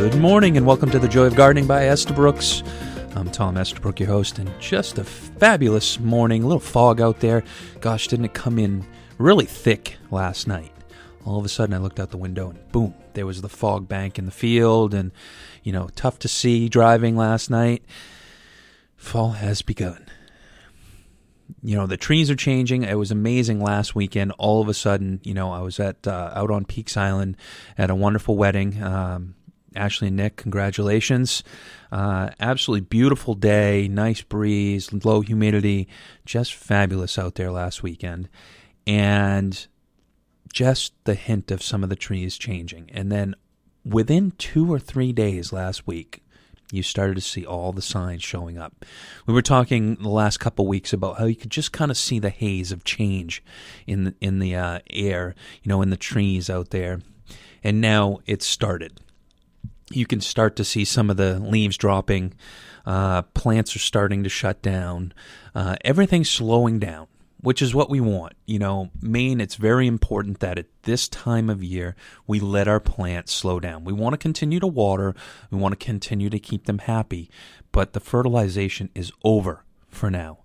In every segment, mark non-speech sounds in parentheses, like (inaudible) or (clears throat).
Good morning and welcome to the Joy of Gardening by Estabrooks. I'm Tom Estabrook, your host, and just a fabulous morning. A little fog out there. Gosh, didn't it come in really thick last night? All of a sudden, I looked out the window and boom, there was the fog bank in the field, and you know, tough to see driving last night. Fall has begun. You know, the trees are changing. It was amazing last weekend. All of a sudden, you know, I was at uh, out on Peaks Island at a wonderful wedding. Um, Ashley and Nick, congratulations. Uh, absolutely beautiful day, nice breeze, low humidity, just fabulous out there last weekend. And just the hint of some of the trees changing. And then within two or three days last week, you started to see all the signs showing up. We were talking the last couple weeks about how you could just kind of see the haze of change in the, in the uh, air, you know, in the trees out there. And now it's started. You can start to see some of the leaves dropping. Uh, plants are starting to shut down. Uh, everything's slowing down which is what we want. You know, Maine, it's very important that at this time of year, we let our plants slow down. We want to continue to water, we want to continue to keep them happy, but the fertilization is over for now.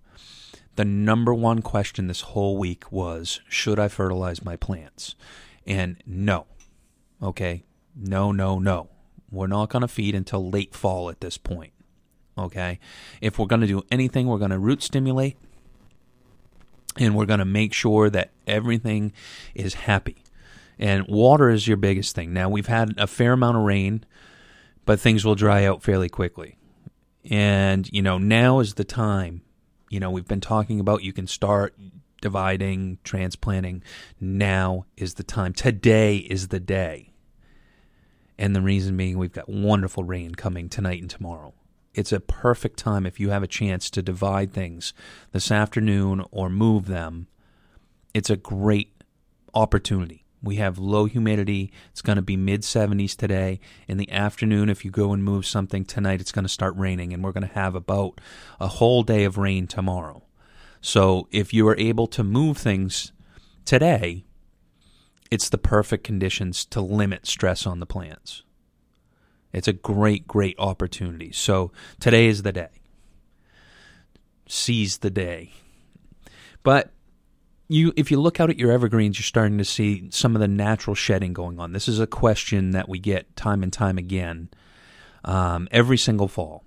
The number one question this whole week was should I fertilize my plants? And no. Okay? No, no, no. We're not going to feed until late fall at this point. Okay? If we're going to do anything, we're going to root stimulate and we're going to make sure that everything is happy. And water is your biggest thing. Now, we've had a fair amount of rain, but things will dry out fairly quickly. And, you know, now is the time. You know, we've been talking about you can start dividing, transplanting. Now is the time. Today is the day. And the reason being, we've got wonderful rain coming tonight and tomorrow it's a perfect time if you have a chance to divide things this afternoon or move them. It's a great opportunity. We have low humidity. It's going to be mid 70s today. In the afternoon, if you go and move something tonight, it's going to start raining, and we're going to have about a whole day of rain tomorrow. So if you are able to move things today, it's the perfect conditions to limit stress on the plants. It's a great, great opportunity. So today is the day. Seize the day. But you if you look out at your evergreens, you're starting to see some of the natural shedding going on. This is a question that we get time and time again, um, every single fall.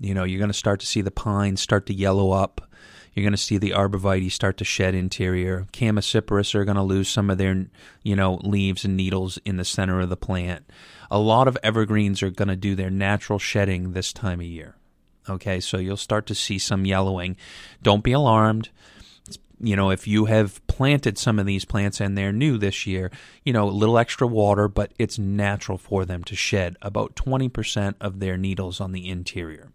You know, you're going to start to see the pines start to yellow up. You're going to see the arborvitae start to shed interior. Chamaecyparis are going to lose some of their, you know, leaves and needles in the center of the plant a lot of evergreens are going to do their natural shedding this time of year. Okay, so you'll start to see some yellowing. Don't be alarmed. You know, if you have planted some of these plants and they're new this year, you know, a little extra water, but it's natural for them to shed about 20% of their needles on the interior.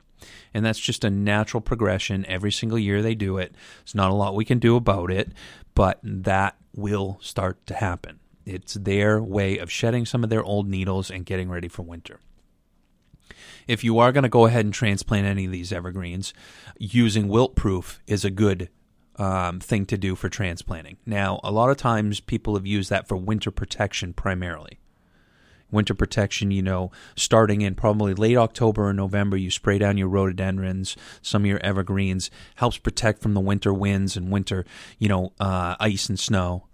And that's just a natural progression. Every single year they do it. There's not a lot we can do about it, but that will start to happen. It's their way of shedding some of their old needles and getting ready for winter. If you are going to go ahead and transplant any of these evergreens, using Wilt-Pruf is a good um, thing to do for transplanting. Now, a lot of times people have used that for winter protection primarily. Winter protection, you know, starting in probably late October or November, you spray down your rhododendrons, some of your evergreens, helps protect from the winter winds and winter, you know, uh, ice and snow.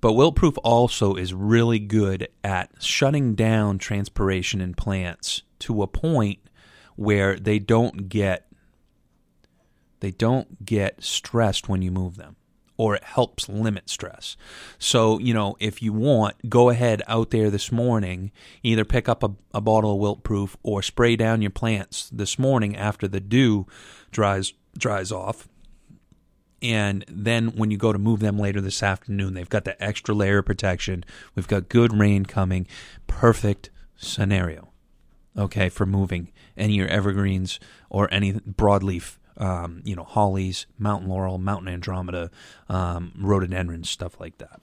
But Wilt-Pruf also is really good at shutting down transpiration in plants to a point where they don't get they don't get stressed when you move them or it helps limit stress. So, you know, if you want, go ahead out there this morning, either pick up a, a bottle of Wilt-Pruf or spray down your plants this morning after the dew dries dries off and then when you go to move them later this afternoon, they've got the extra layer of protection. We've got good rain coming. Perfect scenario, okay, for moving any of your evergreens or any broadleaf, um, you know, hollies, mountain laurel, mountain andromeda, um, rhododendrons, stuff like that.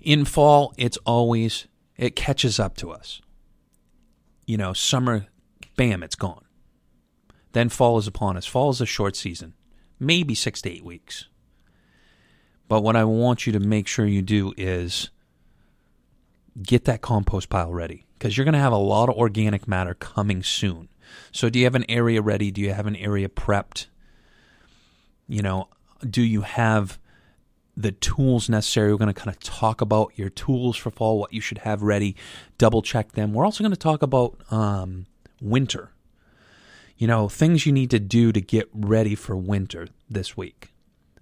In fall, it's always, it catches up to us. You know, summer, bam, it's gone. Then fall is upon us. Fall is a short season maybe six to eight weeks. But what I want you to make sure you do is get that compost pile ready because you're going to have a lot of organic matter coming soon. So, do you have an area ready? Do you have an area prepped? You know, do you have the tools necessary? We're going to kind of talk about your tools for fall, what you should have ready, double check them. We're also going to talk about um, winter. You know, things you need to do to get ready for winter this week.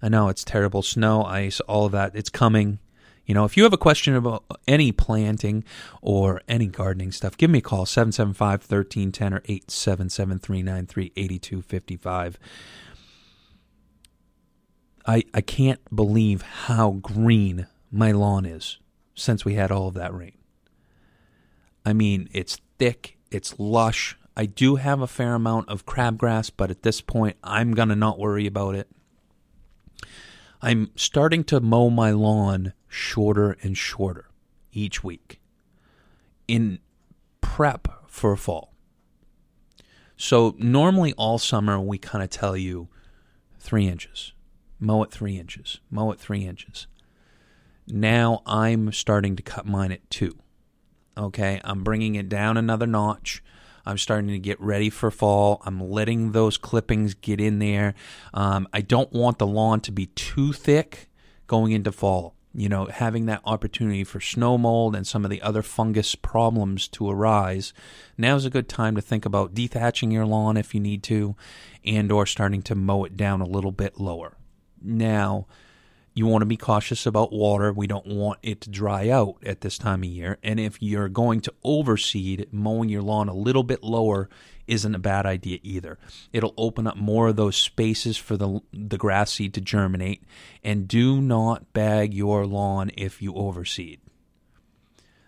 I know it's terrible snow, ice, all of that. It's coming. You know, if you have a question about any planting or any gardening stuff, give me a call 775 1310 or 877 393 8255. I, I can't believe how green my lawn is since we had all of that rain. I mean, it's thick, it's lush. I do have a fair amount of crabgrass, but at this point, I'm going to not worry about it. I'm starting to mow my lawn shorter and shorter each week in prep for fall. So, normally all summer we kind of tell you three inches, mow it three inches, mow it three inches. Now I'm starting to cut mine at two. Okay, I'm bringing it down another notch. I'm starting to get ready for fall. I'm letting those clippings get in there. Um, I don't want the lawn to be too thick going into fall. You know, having that opportunity for snow mold and some of the other fungus problems to arise. Now's a good time to think about dethatching your lawn if you need to, and or starting to mow it down a little bit lower. Now, you want to be cautious about water. We don't want it to dry out at this time of year. And if you're going to overseed, mowing your lawn a little bit lower isn't a bad idea either. It'll open up more of those spaces for the the grass seed to germinate. And do not bag your lawn if you overseed.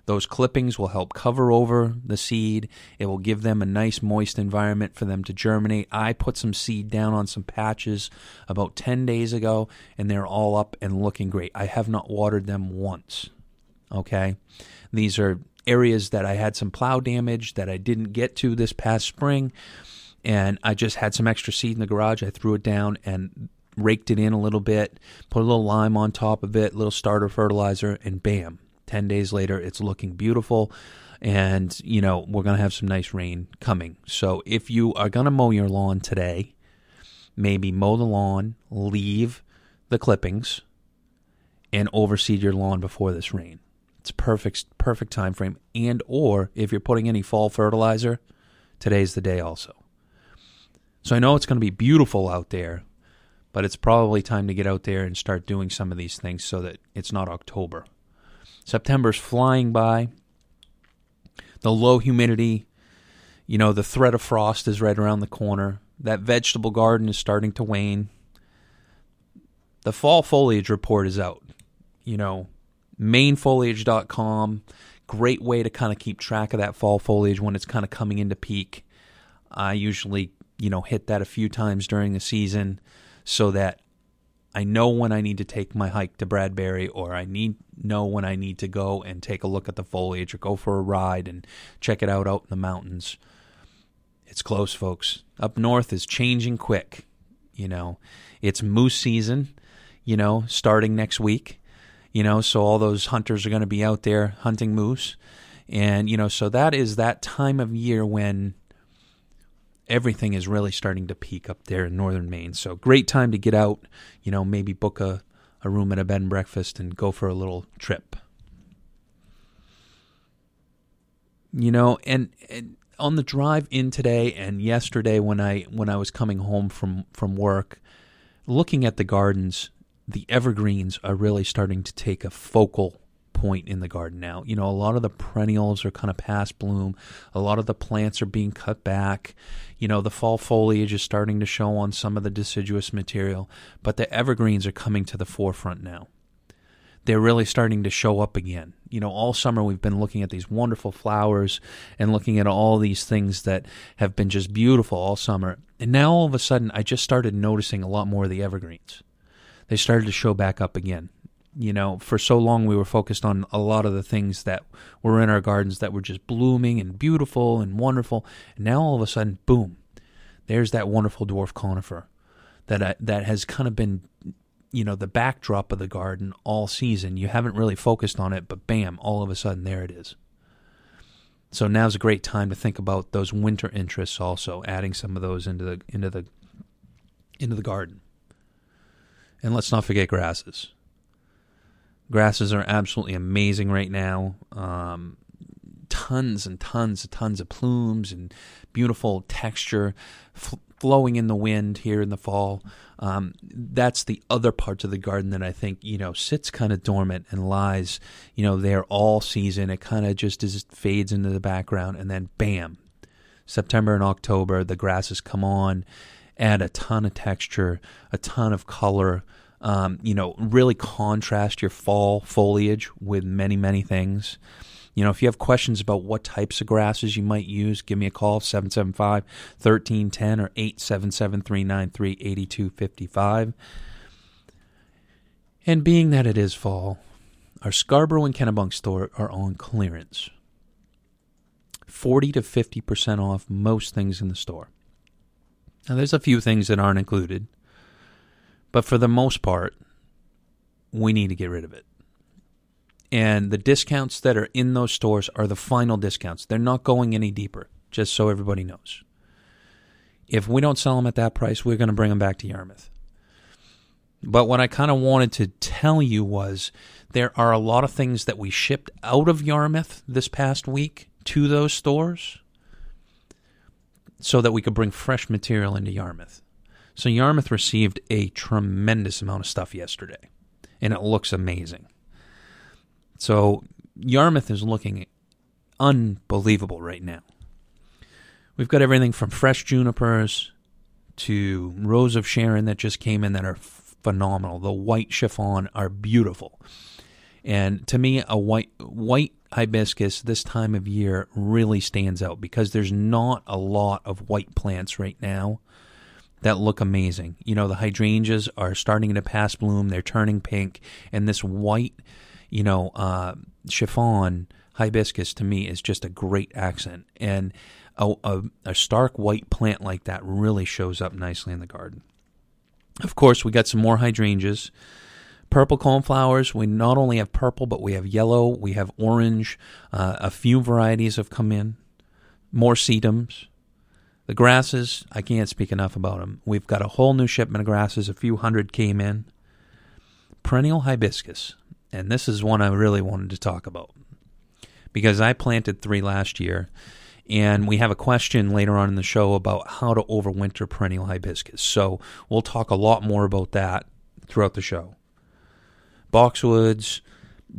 Those clippings will help cover over the seed. It will give them a nice moist environment for them to germinate. I put some seed down on some patches about 10 days ago and they're all up and looking great. I have not watered them once. Okay? These are areas that I had some plow damage that I didn't get to this past spring and I just had some extra seed in the garage. I threw it down and raked it in a little bit, put a little lime on top of it, little starter fertilizer, and bam, 10 days later, it's looking beautiful. And, you know, we're going to have some nice rain coming. So if you are going to mow your lawn today, maybe mow the lawn, leave the clippings, and overseed your lawn before this rain. It's perfect perfect time frame. And or if you're putting any fall fertilizer, today's the day also. So I know it's going to be beautiful out there, but it's probably time to get out there and start doing some of these things so that it's not October. September's flying by. The low humidity, you know, the threat of frost is right around the corner. That vegetable garden is starting to wane. The fall foliage report is out. You know, mainefoliage.com, great way to kind of keep track of that fall foliage when it's kind of coming into peak. I usually, you know, hit that a few times during the season so that I know when I need to take my hike to Bradbury, or I need know when I need to go and take a look at the foliage, or go for a ride and check it out out in the mountains. It's close, folks. Up north is changing quick. You know, it's moose season. You know, starting next week. You know, so all those hunters are going to be out there hunting moose, and you know, so that is that time of year when everything is really starting to peak up there in northern Maine. So great time to get out, you know, maybe book a, a room at a bed and breakfast and go for a little trip. You know, and, and on the drive in today and yesterday when I when I was coming home from from work, looking at the gardens, the evergreens are really starting to take a focal point in the garden now. You know, a lot of the perennials are kind of past bloom. A lot of the plants are being cut back. You know, the fall foliage is starting to show on some of the deciduous material, but the evergreens are coming to the forefront now. They're really starting to show up again. You know, all summer we've been looking at these wonderful flowers and looking at all these things that have been just beautiful all summer. And now all of a sudden, I just started noticing a lot more of the evergreens. They started to show back up again you know, for so long we were focused on a lot of the things that were in our gardens that were just blooming and beautiful and wonderful. And now all of a sudden, boom, there's that wonderful dwarf conifer that uh, that has kind of been, you know, the backdrop of the garden all season. You haven't really focused on it, but bam, all of a sudden there it is. So now's a great time to think about those winter interests also, adding some of those into the into the into the garden. And let's not forget grasses. Grasses are absolutely amazing right now. Um, tons and tons and tons of plumes and beautiful texture f- flowing in the wind here in the fall. Um, that's the other parts of the garden that I think you know sits kind of dormant and lies, you know, there all season. It kind of just is, fades into the background, and then bam, September and October, the grasses come on, add a ton of texture, a ton of color. Um, you know, really contrast your fall foliage with many, many things. You know, if you have questions about what types of grasses you might use, give me a call 775 1310 or 877 393 8255. And being that it is fall, our Scarborough and Kennebunk store are on clearance. 40 to 50% off most things in the store. Now, there's a few things that aren't included, but for the most part, we need to get rid of it and the discounts that are in those stores are the final discounts. They're not going any deeper, just so everybody knows. If we don't sell them at that price, we're going to bring them back to Yarmouth. But what I kind of wanted to tell you was there are a lot of things that we shipped out of Yarmouth this past week to those stores so that we could bring fresh material into Yarmouth. So Yarmouth received a tremendous amount of stuff yesterday, and it looks amazing. So Yarmouth is looking unbelievable right now. We've got everything from fresh junipers to Rose of Sharon that just came in that are phenomenal. The white chiffon are beautiful. And to me, a white white hibiscus this time of year really stands out because there's not a lot of white plants right now that look amazing. You know, the hydrangeas are starting to pass bloom, they're turning pink, and this white you know, uh, chiffon hibiscus to me is just a great accent. And a, a, a stark white plant like that really shows up nicely in the garden. Of course, we got some more hydrangeas. Purple coneflowers. We not only have purple, but we have yellow, we have orange. Uh, a few varieties have come in. More sedums. The grasses, I can't speak enough about them. We've got a whole new shipment of grasses. A few hundred came in. Perennial hibiscus and this is one I really wanted to talk about because I planted three last year. And we have a question later on in the show about how to overwinter perennial hibiscus. So we'll talk a lot more about that throughout the show. Boxwoods,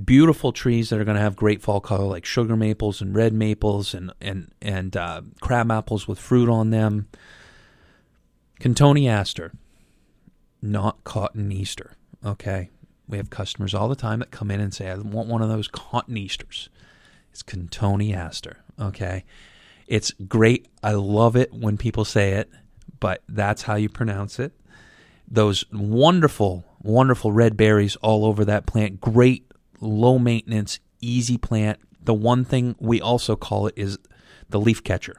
beautiful trees that are going to have great fall color, like sugar maples and red maples and and and uh, crab apples with fruit on them. Cantoni Cotoneaster, not cotton Easter. Okay, we have customers all the time that come in and say, I want one of those cotton easters." It's Cantoni Cotoneaster. Okay. It's great. I love it when people say it, but that's how you pronounce it. Those wonderful, wonderful red berries all over that plant. Great, low maintenance, easy plant. The one thing we also call it is the leaf catcher.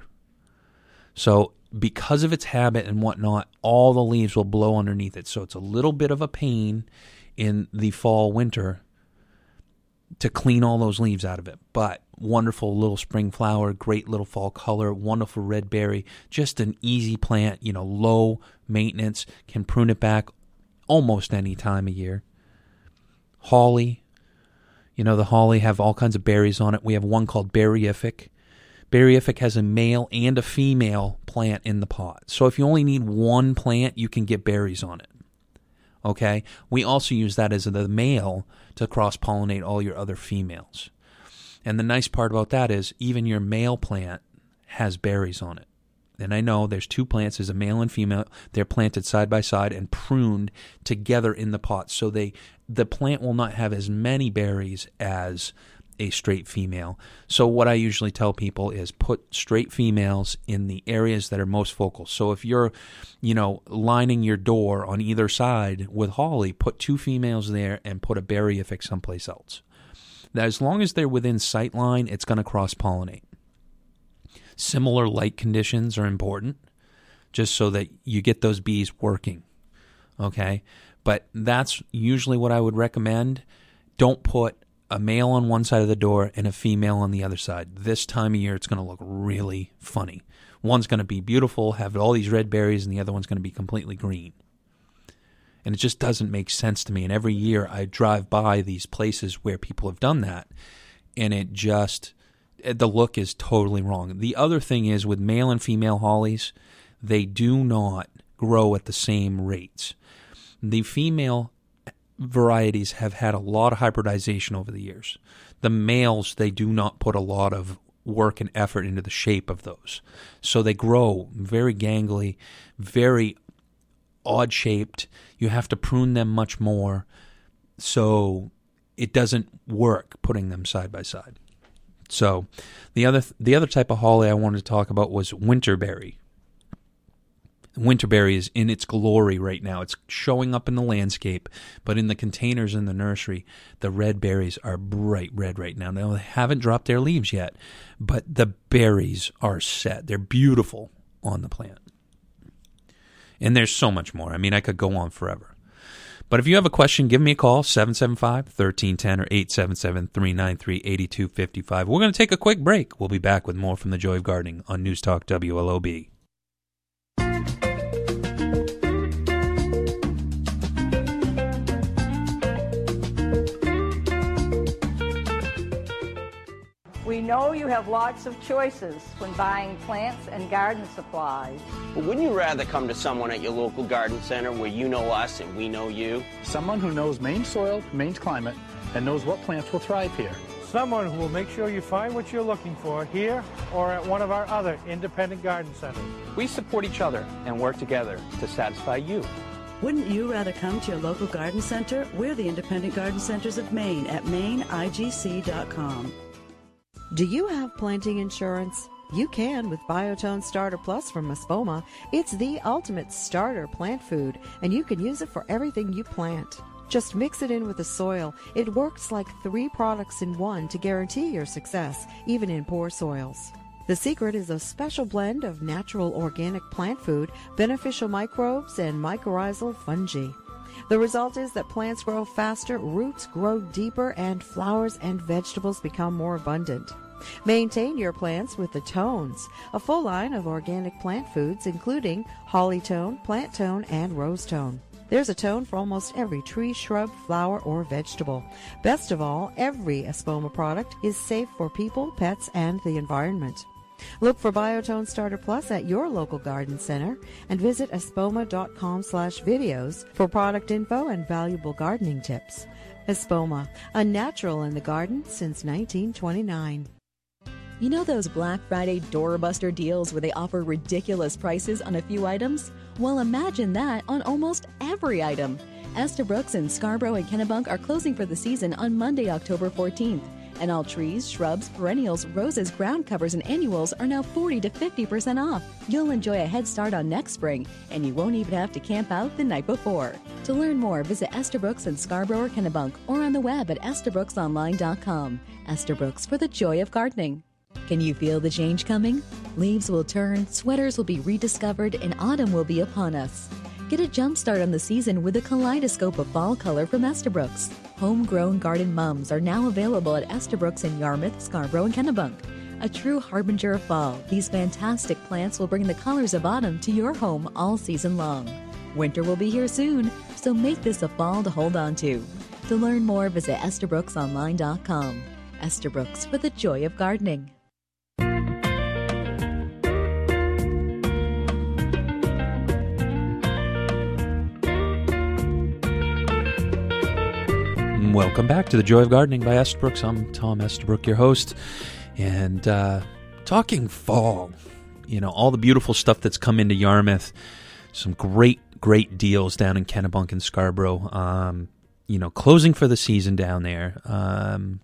So, because of its habit and whatnot, all the leaves will blow underneath it. So, it's a little bit of a pain in the fall winter to clean all those leaves out of it. But wonderful little spring flower, great little fall color, wonderful red berry, just an easy plant, you know, low maintenance, can prune it back almost any time of year. Holly, you know, the holly have all kinds of berries on it. We have one called berryific. Berryific has a male and a female plant in the pot. So if you only need one plant, you can get berries on it. Okay? We also use that as the male to cross pollinate all your other females. And the nice part about that is even your male plant has berries on it. And I know there's two plants, there's a male and female. They're planted side by side and pruned together in the pot. So they the plant will not have as many berries as a straight female. So what I usually tell people is put straight females in the areas that are most focal. So if you're, you know, lining your door on either side with holly, put two females there and put a berryific someplace else. Now, as long as they're within sight line, it's going to cross pollinate. Similar light conditions are important just so that you get those bees working. Okay? But that's usually what I would recommend. Don't put a male on one side of the door and a female on the other side. This time of year, it's going to look really funny. One's going to be beautiful, have all these red berries, and the other one's going to be completely green. And it just doesn't make sense to me. And every year I drive by these places where people have done that, and it just, eh, the look is totally wrong. The other thing is with male and female hollies, they do not grow at the same rates. The female varieties have had a lot of hybridization over the years. The males, they do not put a lot of work and effort into the shape of those. So they grow very gangly, very odd shaped. You have to prune them much more. So it doesn't work putting them side by side. So the other the other type of holly I wanted to talk about was winterberry. Winterberry is in its glory right now. It's showing up in the landscape, but in the containers in the nursery, the red berries are bright red right now. Now, they haven't dropped their leaves yet, but the berries are set. They're beautiful on the plant. And there's so much more. I mean, I could go on forever. But if you have a question, give me a call, 775 1310 or 877 393 8255. We're going to take a quick break. We'll be back with more from the Joy of Gardening on News Talk WLOB. Know you have lots of choices when buying plants and garden supplies. But wouldn't you rather come to someone at your local garden center where you know us and we know you? Someone who knows Maine soil, Maine's climate, and knows what plants will thrive here. Someone who will make sure you find what you're looking for here or at one of our other independent garden centers. We support each other and work together to satisfy you. Wouldn't you rather come to your local garden center? We're the Independent Garden Centers of Maine at maineigc.com. Do you have planting insurance? You can with Biotone Starter Plus from Espoma. It's the ultimate starter plant food, and you can use it for everything you plant. Just mix it in with the soil. It works like three products in one to guarantee your success, even in poor soils. The secret is a special blend of natural organic plant food, beneficial microbes, and mycorrhizal fungi. The result is that plants grow faster, roots grow deeper, and flowers and vegetables become more abundant. Maintain your plants with the Tones, a full line of organic plant foods including holly tone, plant tone, and rose tone. There's a tone for almost every tree, shrub, flower, or vegetable. Best of all, every Espoma product is safe for people, pets, and the environment. Look for Biotone Starter Plus at your local garden center and visit espoma.com slash videos for product info and valuable gardening tips. Espoma, a natural in the garden since 1929. You know those Black Friday doorbuster deals where they offer ridiculous prices on a few items? Well, imagine that on almost every item. Estabrooks in Scarborough and Kennebunk are closing for the season on Monday, October 14th. And all trees, shrubs, perennials, roses, ground covers, and annuals are now 40 to 50% off. You'll enjoy a head start on next spring, and you won't even have to camp out the night before. To learn more, visit Estabrooks in Scarborough or Kennebunk or on the web at estabrooksonline.com. Estabrooks for the joy of gardening. Can you feel the change coming? Leaves will turn, sweaters will be rediscovered, and autumn will be upon us. Get a jump start on the season with a kaleidoscope of fall color from Estabrooks. Homegrown garden mums are now available at Estabrooks in Yarmouth, Scarborough, and Kennebunk. A true harbinger of fall, these fantastic plants will bring the colors of autumn to your home all season long. Winter will be here soon, so make this a fall to hold on to. To learn more, visit EstabrooksOnline.com. Estabrooks for the joy of gardening. Welcome back to the Joy of Gardening by Estabrooks. I'm Tom Estabrook, your host, and uh, talking fall. You know all the beautiful stuff that's come into Yarmouth. Some great, great deals down in Kennebunk and Scarborough. Um, you know, closing for the season down there. Um,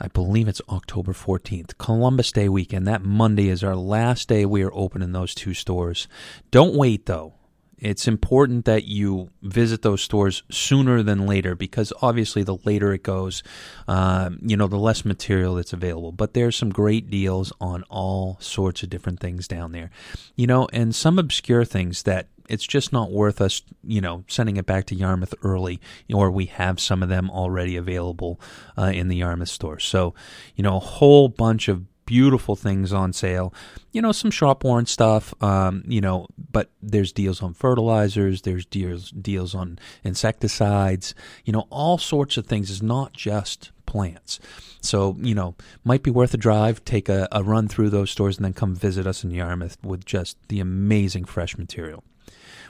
I believe it's October 14th, Columbus Day weekend. That Monday is our last day we are open in those two stores. Don't wait though. It's important that you visit those stores sooner than later because obviously the later it goes, um, you know, the less material that's available. But there's some great deals on all sorts of different things down there, you know, and some obscure things that It's just not worth us, you know, sending it back to Yarmouth early, or we have some of them already available uh, in the Yarmouth store. So, you know, a whole bunch of beautiful things on sale. You know, some shop worn stuff. Um, you know, but there's deals on fertilizers. There's deals deals on insecticides. You know, all sorts of things. It's not just plants. So you know, might be worth a drive. Take a, a run through those stores and then come visit us in Yarmouth with just the amazing fresh material.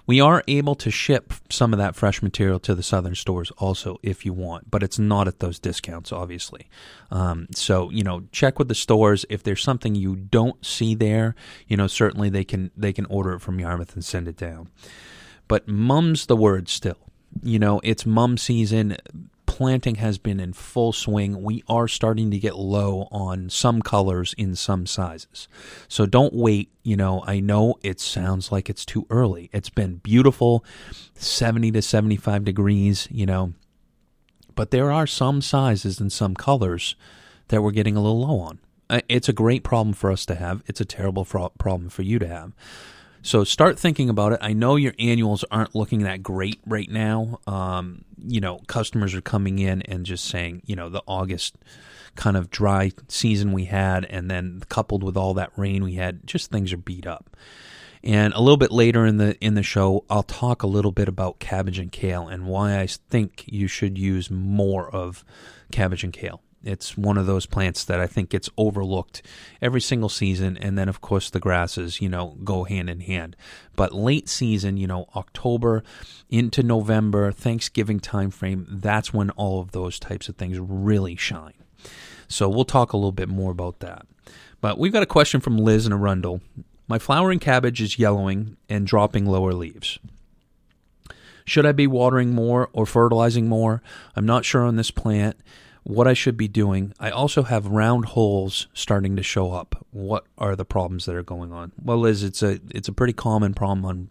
We are able to ship some of that fresh material to the southern stores also if you want, but it's not at those discounts, obviously. Um, so you know, check with the stores if there's something you don't see there. You know, certainly they can they can order it from Yarmouth and send it down. But mum's the word still. You know, it's mum season planting has been in full swing. We are starting to get low on some colors in some sizes. So don't wait. You know, I know it sounds like it's too early. It's been beautiful, 70 to 75 degrees, you know, but there are some sizes and some colors that we're getting a little low on. Uh, it's a great problem for us to have. It's a terrible problem for you to have. So start thinking about it. I know your annuals aren't looking that great right now. Um, you know, customers are coming in and just saying, you know, the August kind of dry season we had, and then coupled with all that rain we had, just things are beat up. And a little bit later in the in the show, I'll talk a little bit about cabbage and kale and why I think you should use more of cabbage and kale. It's one of those plants that I think gets overlooked every single season. And then, of course, the grasses, you know, go hand in hand. But late season, you know, October into November, Thanksgiving timeframe, that's when all of those types of things really shine. So we'll talk a little bit more about that. But we've got a question from Liz in Arundel. My flowering cabbage is yellowing and dropping lower leaves. Should I be watering more or fertilizing more? I'm not sure on this plant what I should be doing. I also have round holes starting to show up. What are the problems that are going on? Well, Liz, it's a it's a pretty common problem on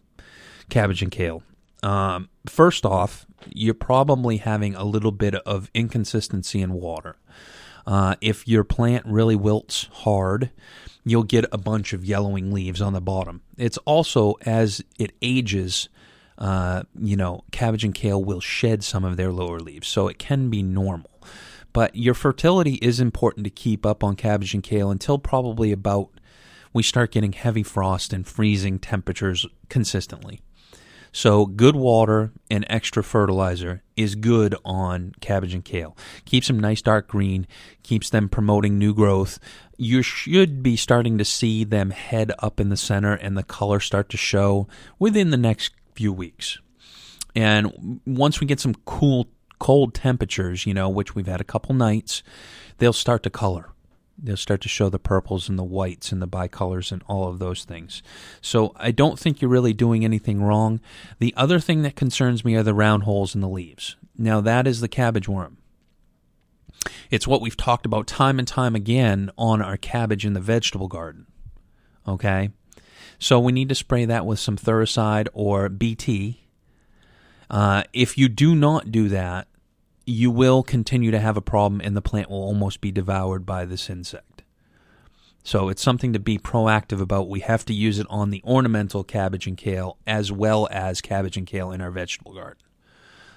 cabbage and kale. Um, first off, you're probably having a little bit of inconsistency in water. Uh, if your plant really wilts hard, you'll get a bunch of yellowing leaves on the bottom. It's also as it ages. Uh, you know, cabbage and kale will shed some of their lower leaves, so it can be normal. But your fertility is important to keep up on cabbage and kale until probably about we start getting heavy frost and freezing temperatures consistently. So, good water and extra fertilizer is good on cabbage and kale. Keeps them nice dark green, keeps them promoting new growth. You should be starting to see them head up in the center and the color start to show within the next few weeks. And once we get some cool cold temperatures, you know, which we've had a couple nights, they'll start to color. They'll start to show the purples and the whites and the bicolors and all of those things. So I don't think you're really doing anything wrong. The other thing that concerns me are the round holes in the leaves. Now, that is the cabbage worm. It's what we've talked about time and time again on our cabbage in the vegetable garden. Okay? So we need to spray that with some Thuricide or BT. Uh, if you do not do that, you will continue to have a problem and the plant will almost be devoured by this insect. So it's something to be proactive about. We have to use it on the ornamental cabbage and kale as well as cabbage and kale in our vegetable garden.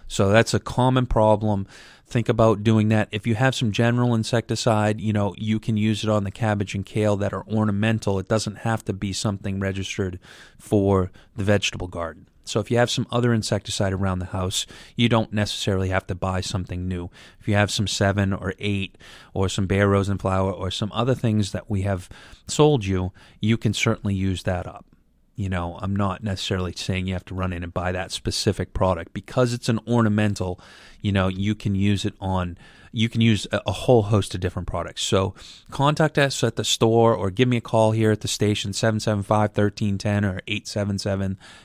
So that's a common problem. Think about doing that. If you have some general insecticide, you know, you can use it on the cabbage and kale that are ornamental. It doesn't have to be something registered for the vegetable garden. So if you have some other insecticide around the house, you don't necessarily have to buy something new. If you have some Sevin or eight or some Bayer Rose and Flower or some other things that we have sold you, you can certainly use that up. You know, I'm not necessarily saying you have to run in and buy that specific product because it's an ornamental, you know, you can use it on you can use a, whole host of different products. So contact us at the store or give me a call here at the station 775-1310 or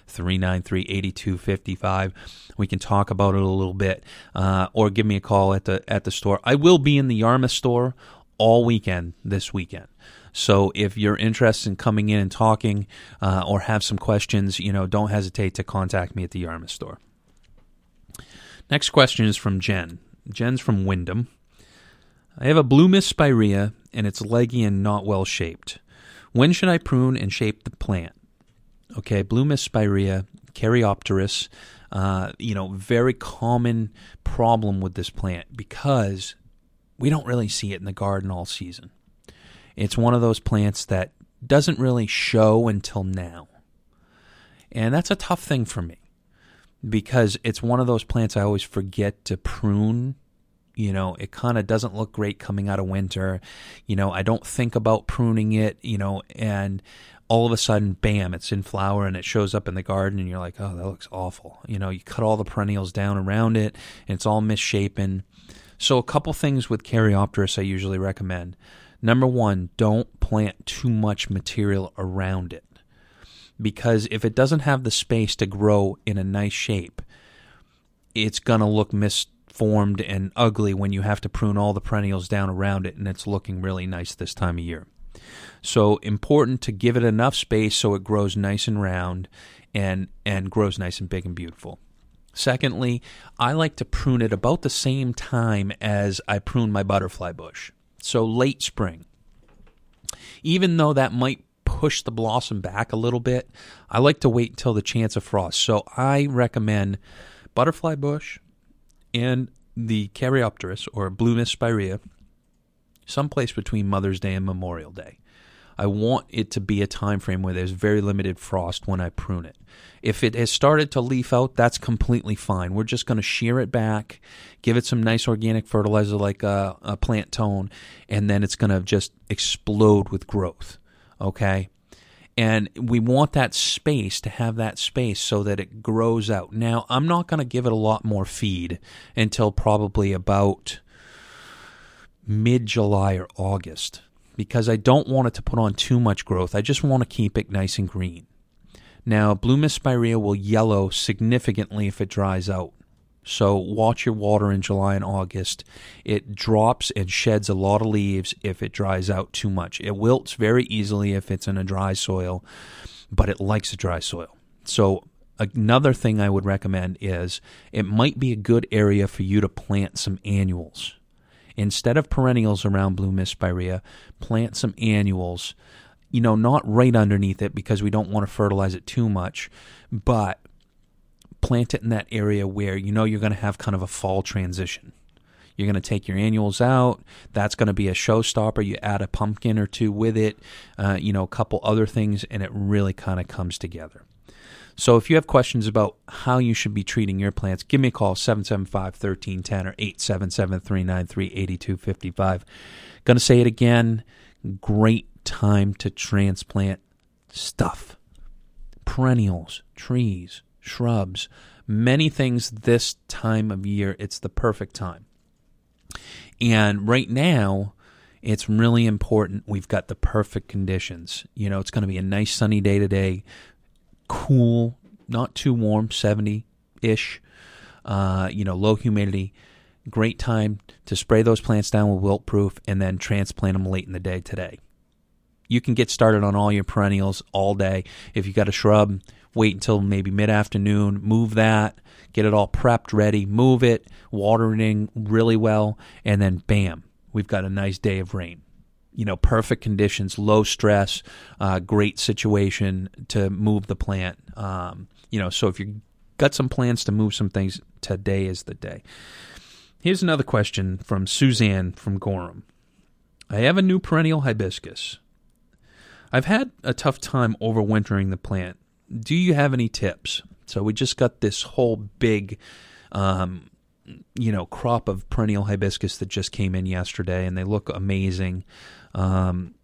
877-393-8255. We can talk about it a little bit uh, or give me a call at the at the store. I will be in the Yarmouth store all weekend this weekend. So if you're interested in coming in and talking uh, or have some questions, you know, don't hesitate to contact me at the Yarmouth store. Next question is from Jen. Jen's from Windham. I have a blue mist spirea and it's leggy and not well shaped. When should I prune and shape the plant? Okay, blue mist spirea Caryopteris. Uh, you know, very common problem with this plant because we don't really see it in the garden all season. It's one of those plants that doesn't really show until now. And that's a tough thing for me because it's one of those plants I always forget to prune. You know, it kind of doesn't look great coming out of winter. You know, I don't think about pruning it, you know, and all of a sudden, bam, it's in flower and it shows up in the garden, and you're like, oh, that looks awful. You know, you cut all the perennials down around it, and it's all misshapen. So, a couple things with Caryopteris I usually recommend. Number one, don't plant too much material around it because if it doesn't have the space to grow in a nice shape, it's going to look misformed and ugly when you have to prune all the perennials down around it and it's looking really nice this time of year. So important to give it enough space so it grows nice and round and and grows nice and big and beautiful. Secondly, I like to prune it about the same time as I prune my butterfly bush. So late spring. Even though that might push the blossom back a little bit, I like to wait until the chance of frost. So I recommend butterfly bush and the Caryopteris or Blue Spirea someplace between Mother's Day and Memorial Day. I want it to be a time frame where there's very limited frost when I prune it. If it has started to leaf out, that's completely fine. We're just going to shear it back, give it some nice organic fertilizer like a, a plant tone, and then it's going to just explode with growth. Okay? And we want that space to have that space so that it grows out. Now, I'm not going to give it a lot more feed until probably about mid July or August because I don't want it to put on too much growth. I just want to keep it nice and green. Now, Blue Mist Spirea will yellow significantly if it dries out. So watch your water in July and August. It drops and sheds a lot of leaves if it dries out too much. It wilts very easily if it's in a dry soil, but it likes a dry soil. So another thing I would recommend is it might be a good area for you to plant some annuals. Instead of perennials around Blue Mist Spirea, plant some annuals. You know, not right underneath it because we don't want to fertilize it too much, but plant it in that area where you know you're going to have kind of a fall transition. You're going to take your annuals out. That's going to be a showstopper. You add a pumpkin or two with it, uh, you know, a couple other things, and it really kind of comes together. So if you have questions about how you should be treating your plants, give me a call 775-1310 or 877-393-8255. Going to say it again, great time to transplant stuff. Perennials, trees, shrubs, many things this time of year. It's the perfect time. And right now, it's really important we've got the perfect conditions. You know, it's going to be a nice sunny day today cool, not too warm, 70 ish, uh, you know, low humidity. Great time to spray those plants down with Wilt-Pruf and then transplant them late in the day today. You can get started on all your perennials all day. If you've got a shrub, wait until maybe mid afternoon, move that, get it all prepped, ready, move it, watering really well, and then bam, we've got a nice day of rain you know, perfect conditions, low stress, uh, great situation to move the plant. Um, you know, so if you've got some plans to move some things, today is the day. Here's another question from Suzanne from Gorham. I have a new perennial hibiscus. I've had a tough time overwintering the plant. Do you have any tips? So we just got this whole big um, you know crop of perennial hibiscus that just came in yesterday, and they look amazing. Um,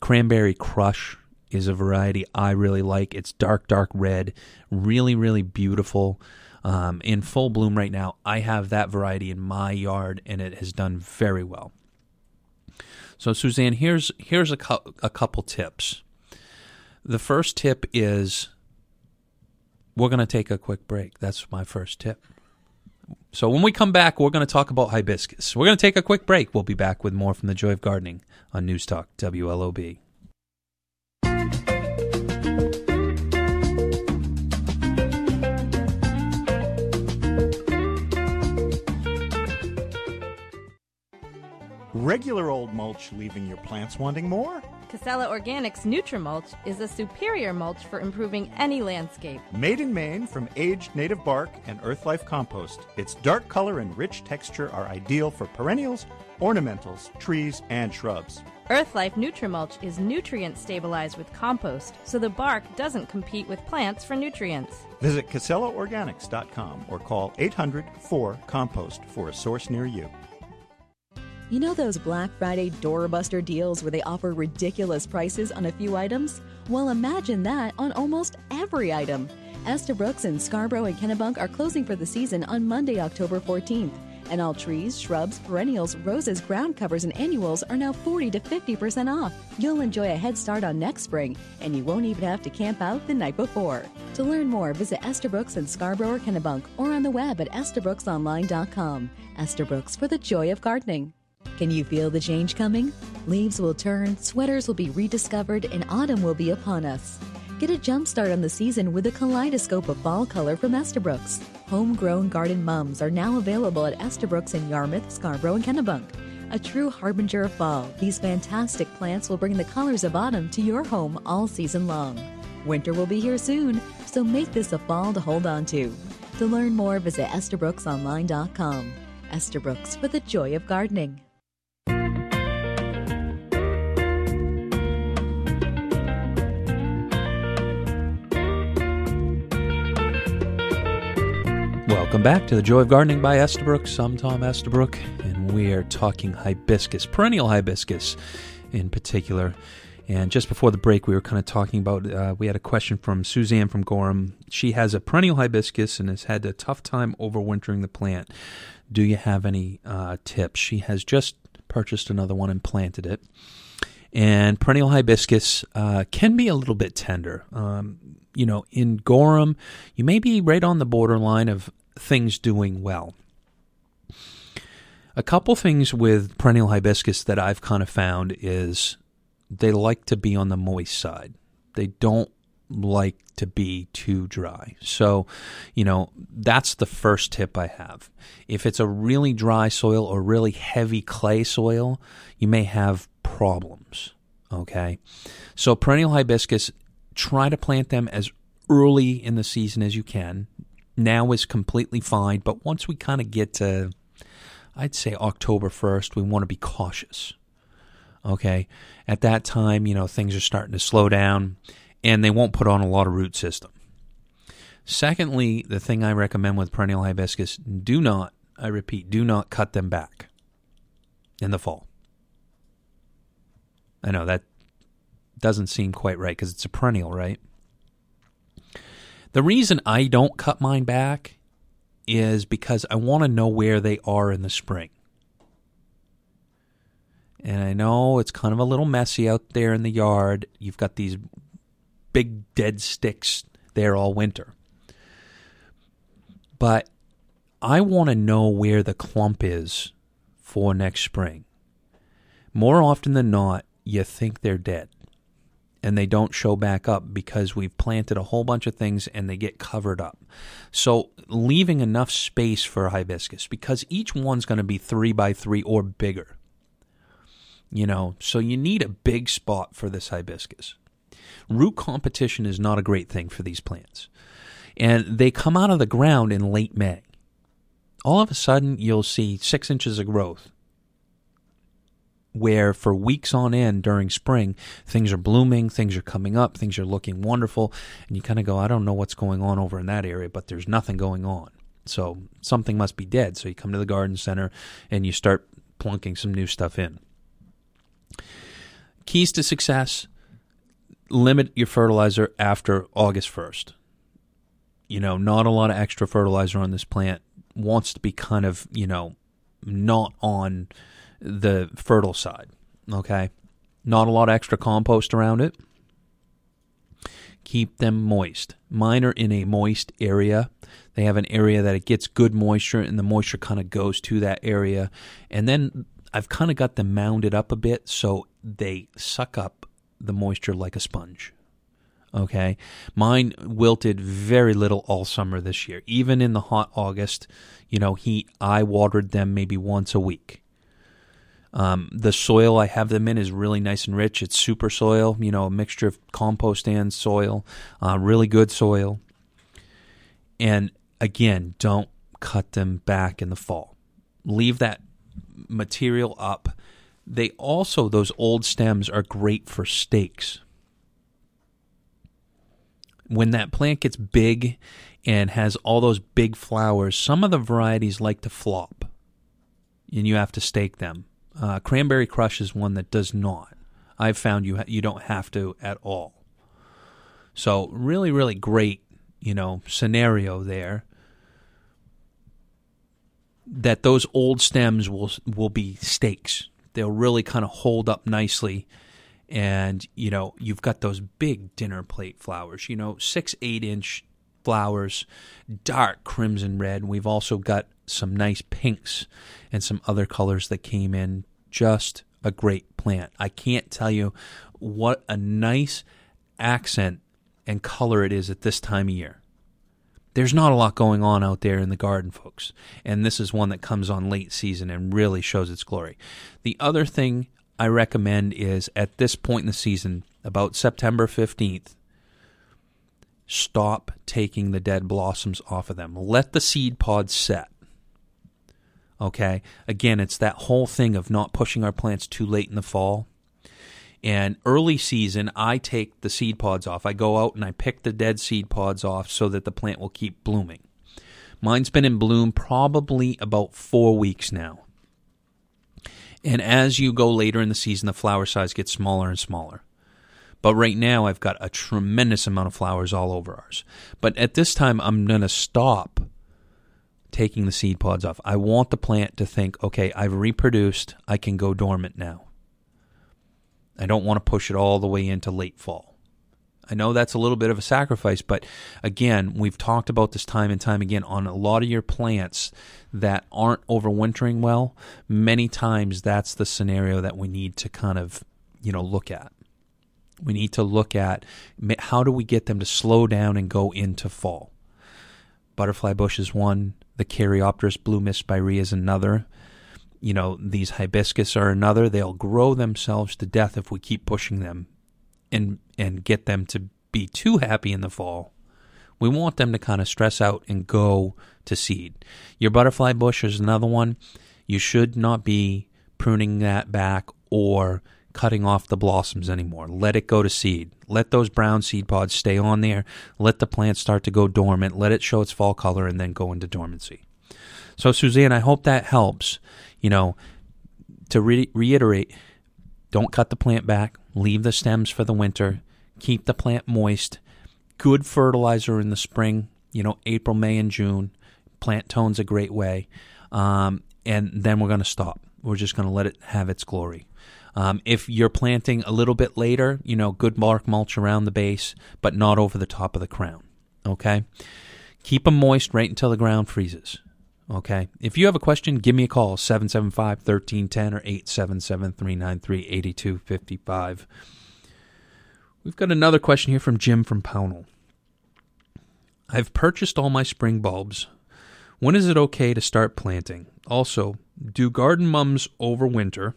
cranberry Crush is a variety I really like. It's dark, dark red, really, really beautiful. Um, in full bloom right now. I have that variety in my yard, and it has done very well. So, Suzanne, here's here's a, cu- a couple tips. The first tip is we're going to take a quick break. That's my first tip. So when we come back, we're going to talk about hibiscus. We're going to take a quick break. We'll be back with more from the Joy of Gardening on News Talk WLOB. Regular old mulch leaving your plants wanting more? Casella Organics Nutrimulch is a superior mulch for improving any landscape. Made in Maine from aged native bark and Earthlife compost, its dark color and rich texture are ideal for perennials, ornamentals, trees, and shrubs. Earthlife Nutrimulch is nutrient stabilized with compost, so the bark doesn't compete with plants for nutrients. Visit CasellaOrganics.com or call 800 4 Compost for a source near you. You know those Black Friday doorbuster deals where they offer ridiculous prices on a few items? Well, imagine that on almost every item. Estabrooks in Scarborough and Kennebunk are closing for the season on Monday, October 14th. And all trees, shrubs, perennials, roses, ground covers, and annuals are now 40 to 50% off. You'll enjoy a head start on next spring, and you won't even have to camp out the night before. To learn more, visit Estabrooks in Scarborough or Kennebunk or on the web at estabrooksonline.com. Estabrooks for the joy of gardening. Can you feel the change coming? Leaves will turn, sweaters will be rediscovered, and autumn will be upon us. Get a jump start on the season with a kaleidoscope of fall color from Estabrooks. Homegrown garden mums are now available at Estabrooks in Yarmouth, Scarborough, and Kennebunk. A true harbinger of fall, these fantastic plants will bring the colors of autumn to your home all season long. Winter will be here soon, so make this a fall to hold on to. To learn more, visit EstabrooksOnline.com. Estabrooks for the joy of gardening. Welcome back to the Joy of Gardening by Estabrooks. I'm Tom Estabrook, and we are talking hibiscus, perennial hibiscus in particular. And just before the break, we were kind of talking about. Uh, we had a question from Suzanne from Gorham. She has a perennial hibiscus and has had a tough time overwintering the plant. Do you have any uh, tips? She has just purchased another one and planted it. And perennial hibiscus uh, can be a little bit tender. Um, you know, in Gorham, you may be right on the borderline of things doing well. A couple things with perennial hibiscus that I've kind of found is they like to be on the moist side. They don't like to be too dry. So, you know, that's the first tip I have. If it's a really dry soil or really heavy clay soil, you may have problems. Okay. So, perennial hibiscus, try to plant them as early in the season as you can now is completely fine. But once we kind of get to, I'd say October 1st, we want to be cautious. Okay. At that time, you know, things are starting to slow down and they won't put on a lot of root system. Secondly, the thing I recommend with perennial hibiscus do not, I repeat, do not cut them back in the fall. I know that doesn't seem quite right because it's a perennial, right? The reason I don't cut mine back is because I want to know where they are in the spring. And I know it's kind of a little messy out there in the yard. You've got these big dead sticks there all winter. But I want to know where the clump is for next spring. More often than not, you think they're dead and they don't show back up because we've planted a whole bunch of things and they get covered up. So leaving enough space for a hibiscus because each one's going to be three by three or bigger. You know, so you need a big spot for this hibiscus. Root competition is not a great thing for these plants. And they come out of the ground in late May. All of a sudden, you'll see six inches of growth where for weeks on end during spring, things are blooming, things are coming up, things are looking wonderful, and you kind of go, I don't know what's going on over in that area, but there's nothing going on. So something must be dead. So you come to the garden center and you start plunking some new stuff in. Keys to success limit your fertilizer after August 1st. You know, not a lot of extra fertilizer on this plant. Wants to be kind of, you know, not on the fertile side. Okay. Not a lot of extra compost around it. Keep them moist. Mine are in a moist area. They have an area that it gets good moisture, and the moisture kind of goes to that area. And then I've kind of got them mounded up a bit so they suck up the moisture like a sponge. Okay. Mine wilted very little all summer this year. Even in the hot August, you know, heat, I watered them maybe once a week. Um, the soil I have them in is really nice and rich. It's super soil, you know, a mixture of compost and soil, uh, really good soil. And again, don't cut them back in the fall. Leave that material up. They also, those old stems are great for stakes. When that plant gets big and has all those big flowers, some of the varieties like to flop and you have to stake them. Uh, Cranberry Crush is one that does not. I've found you ha- you don't have to at all. So really, really great, you know, scenario there. That those old stems will will be stakes. They'll really kind of hold up nicely, and you know you've got those big dinner plate flowers. You know, six eight inch flowers, dark crimson red. We've also got some nice pinks and some other colors that came in. Just a great plant. I can't tell you what a nice accent and color it is at this time of year. There's not a lot going on out there in the garden, folks, and this is one that comes on late season and really shows its glory. The other thing I recommend is at this point in the season, about September 15th, stop taking the dead blossoms off of them. Let the seed pods set. Okay. Again, it's that whole thing of not pushing our plants too late in the fall. And early season, I take the seed pods off. I go out and I pick the dead seed pods off so that the plant will keep blooming. Mine's been in bloom probably about four weeks now. And as you go later in the season, the flower size gets smaller and smaller. But right now, I've got a tremendous amount of flowers all over ours. But at this time, I'm going to stop taking the seed pods off. I want the plant to think, okay, I've reproduced, I can go dormant now. I don't want to push it all the way into late fall. I know that's a little bit of a sacrifice, but again, we've talked about this time and time again on a lot of your plants that aren't overwintering well. Many times that's the scenario that we need to kind of, you know, look at. We need to look at how do we get them to slow down and go into fall. Butterfly bush is one. The Caryopteris blue mist spirea is another. You know, these hibiscus are another. They'll grow themselves to death if we keep pushing them and and get them to be too happy in the fall. We want them to kind of stress out and go to seed. Your butterfly bush is another one. You should not be pruning that back or cutting off the blossoms anymore. Let it go to seed. Let those brown seed pods stay on there. Let the plant start to go dormant. Let it show its fall color and then go into dormancy. So, Suzanne, I hope that helps. You know, to re- reiterate, don't cut the plant back. Leave the stems for the winter. Keep the plant moist. Good fertilizer in the spring, you know, April, May, and June. Plant tone's a great way. Um, and then we're going to stop. We're just going to let it have its glory. Um, if you're planting a little bit later, you know, good bark mulch around the base, but not over the top of the crown. Okay? Keep them moist right until the ground freezes. Okay? If you have a question, give me a call 775 1310 or 877 393 8255. We've got another question here from Jim from Pownal. I've purchased all my spring bulbs. When is it okay to start planting? Also, do garden mums overwinter?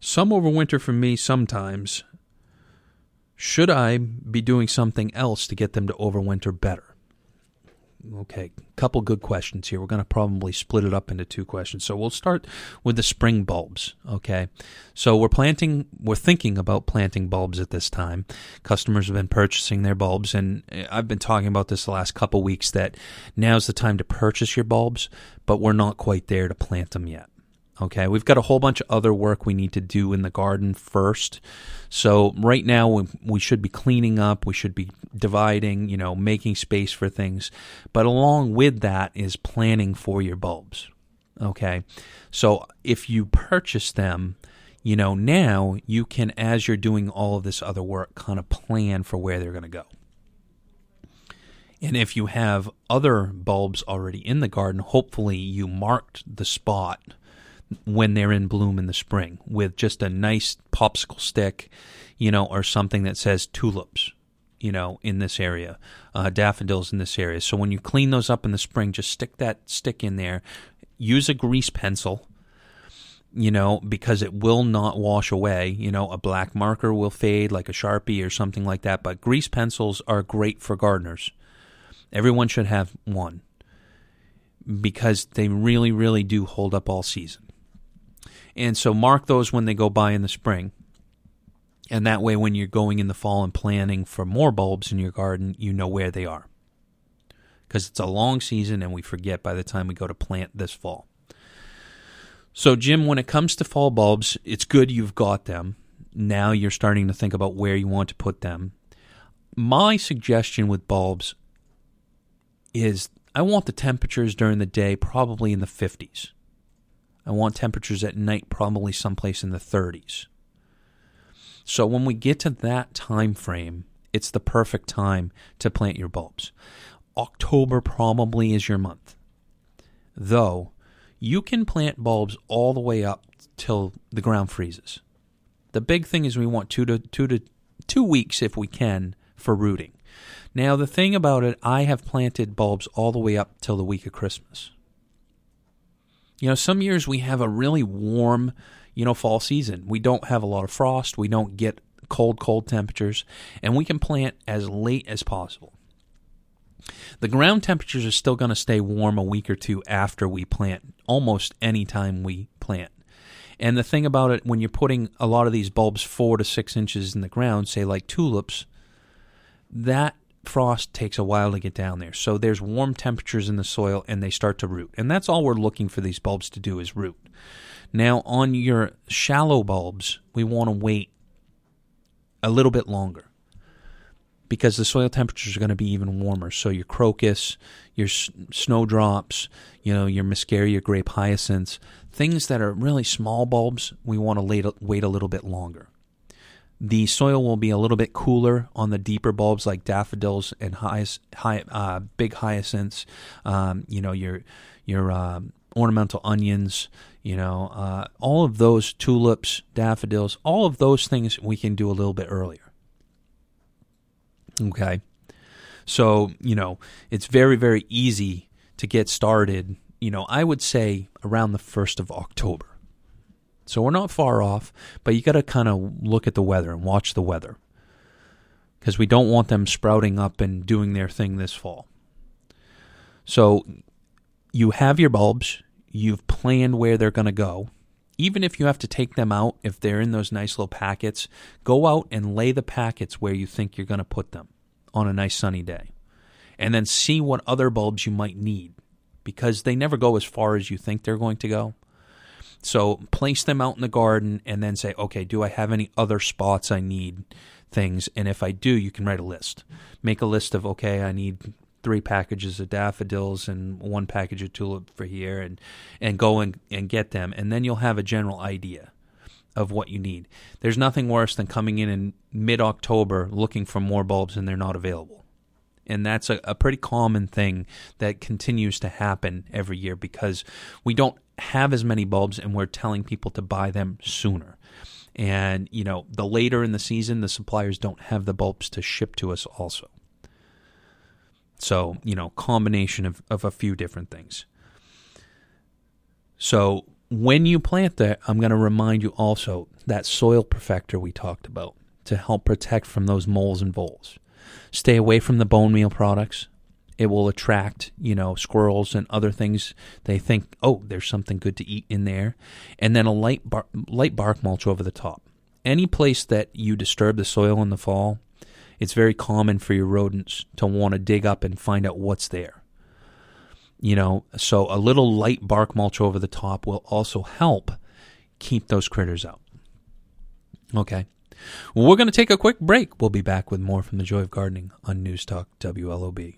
Some overwinter for me sometimes. Should I be doing something else to get them to overwinter better? Okay, couple good questions here. We're going to probably split it up into two questions. So we'll start with the spring bulbs. Okay, so we're planting, we're thinking about planting bulbs at this time. Customers have been purchasing their bulbs, and eh, I've been talking about this the last couple weeks that now's the time to purchase your bulbs, but we're not quite there to plant them yet. Okay, we've got a whole bunch of other work we need to do in the garden first. So right now we, we should be cleaning up, we should be dividing, you know, making space for things. But along with that is planning for your bulbs. Okay, so if you purchase them, you know, now you can, as you're doing all of this other work, kind of plan for where they're going to go. And if you have other bulbs already in the garden, hopefully you marked the spot when they're in bloom in the spring with just a nice popsicle stick, you know, or something that says tulips, you know, in this area, uh, daffodils in this area. So when you clean those up in the spring, just stick that stick in there. Use a grease pencil. you know, because it will not wash away. You know, a black marker will fade like a Sharpie or something like that, but grease pencils are great for gardeners. Everyone should have one because they really, really do hold up all season. And so mark those when they go by in the spring. And that way, when you're going in the fall and planning for more bulbs in your garden, you know where they are. Because it's a long season and we forget by the time we go to plant this fall. So, Jim, when it comes to fall bulbs, it's good you've got them. Now you're starting to think about where you want to put them. My suggestion with bulbs is I want the temperatures during the day probably in the 50s. I want temperatures at night probably someplace in the 30s. So when we get to that time frame, it's the perfect time to plant your bulbs. October probably is your month. Though you can plant bulbs all the way up till the ground freezes. The big thing is we want two to two to two weeks if we can for rooting. Now the thing about it, I have planted bulbs all the way up till the week of Christmas. You know, some years we have a really warm, you know, fall season. We don't have a lot of frost. We don't get cold, cold temperatures, and we can plant as late as possible. The ground temperatures are still going to stay warm a week or two after we plant, almost any time we plant. And the thing about it, when you're putting a lot of these bulbs four to six inches in the ground, say like tulips, that frost takes a while to get down there. So there's warm temperatures in the soil and they start to root. And that's all we're looking for these bulbs to do is root. Now, on your shallow bulbs, we want to wait a little bit longer because the soil temperatures are going to be even warmer. So your crocus, your s- snowdrops, you know, your muscaria grape hyacinths, things that are really small bulbs, we want to wait, wait a little bit longer. The soil will be a little bit cooler on the deeper bulbs like daffodils and high, high, uh, big hyacinths. Um, you know your your um, ornamental onions. You know uh, all of those tulips, daffodils, all of those things we can do a little bit earlier. Okay. So, you know, it's very, very easy to get started. You know, I would say around the 1st of October. So we're not far off, but you got to kind of look at the weather and watch the weather because we don't want them sprouting up and doing their thing this fall. So you have your bulbs, you've planned where they're going to go. Even if you have to take them out, if they're in those nice little packets, go out and lay the packets where you think you're going to put them on a nice sunny day. And then see what other bulbs you might need because they never go as far as you think they're going to go. So place them out in the garden and then say, okay, do I have any other spots I need things? And if I do, you can write a list. Make a list of, okay, I need three packages of daffodils and one package of tulip for here and, and go and, and get them. And then you'll have a general idea of what you need. There's nothing worse than coming in in mid October looking for more bulbs and they're not available. And that's a, a pretty common thing that continues to happen every year because we don't have as many bulbs and we're telling people to buy them sooner. And, you know, the later in the season, the suppliers don't have the bulbs to ship to us also. So, you know, combination of, of a few different things. So, when you plant that, I'm going to remind you also that soil perfector we talked about to help protect from those moles and voles. Stay away from the bone meal products. It will attract, you know, squirrels and other things. They think, oh, there's something good to eat in there, and then a light bar- light bark mulch over the top. Any place that you disturb the soil in the fall, it's very common for your rodents to want to dig up and find out what's there. You know, so a little light bark mulch over the top will also help keep those critters out. Okay. Well, we're going to take a quick break. We'll be back with more from the Joy of Gardening on News Talk WLOB.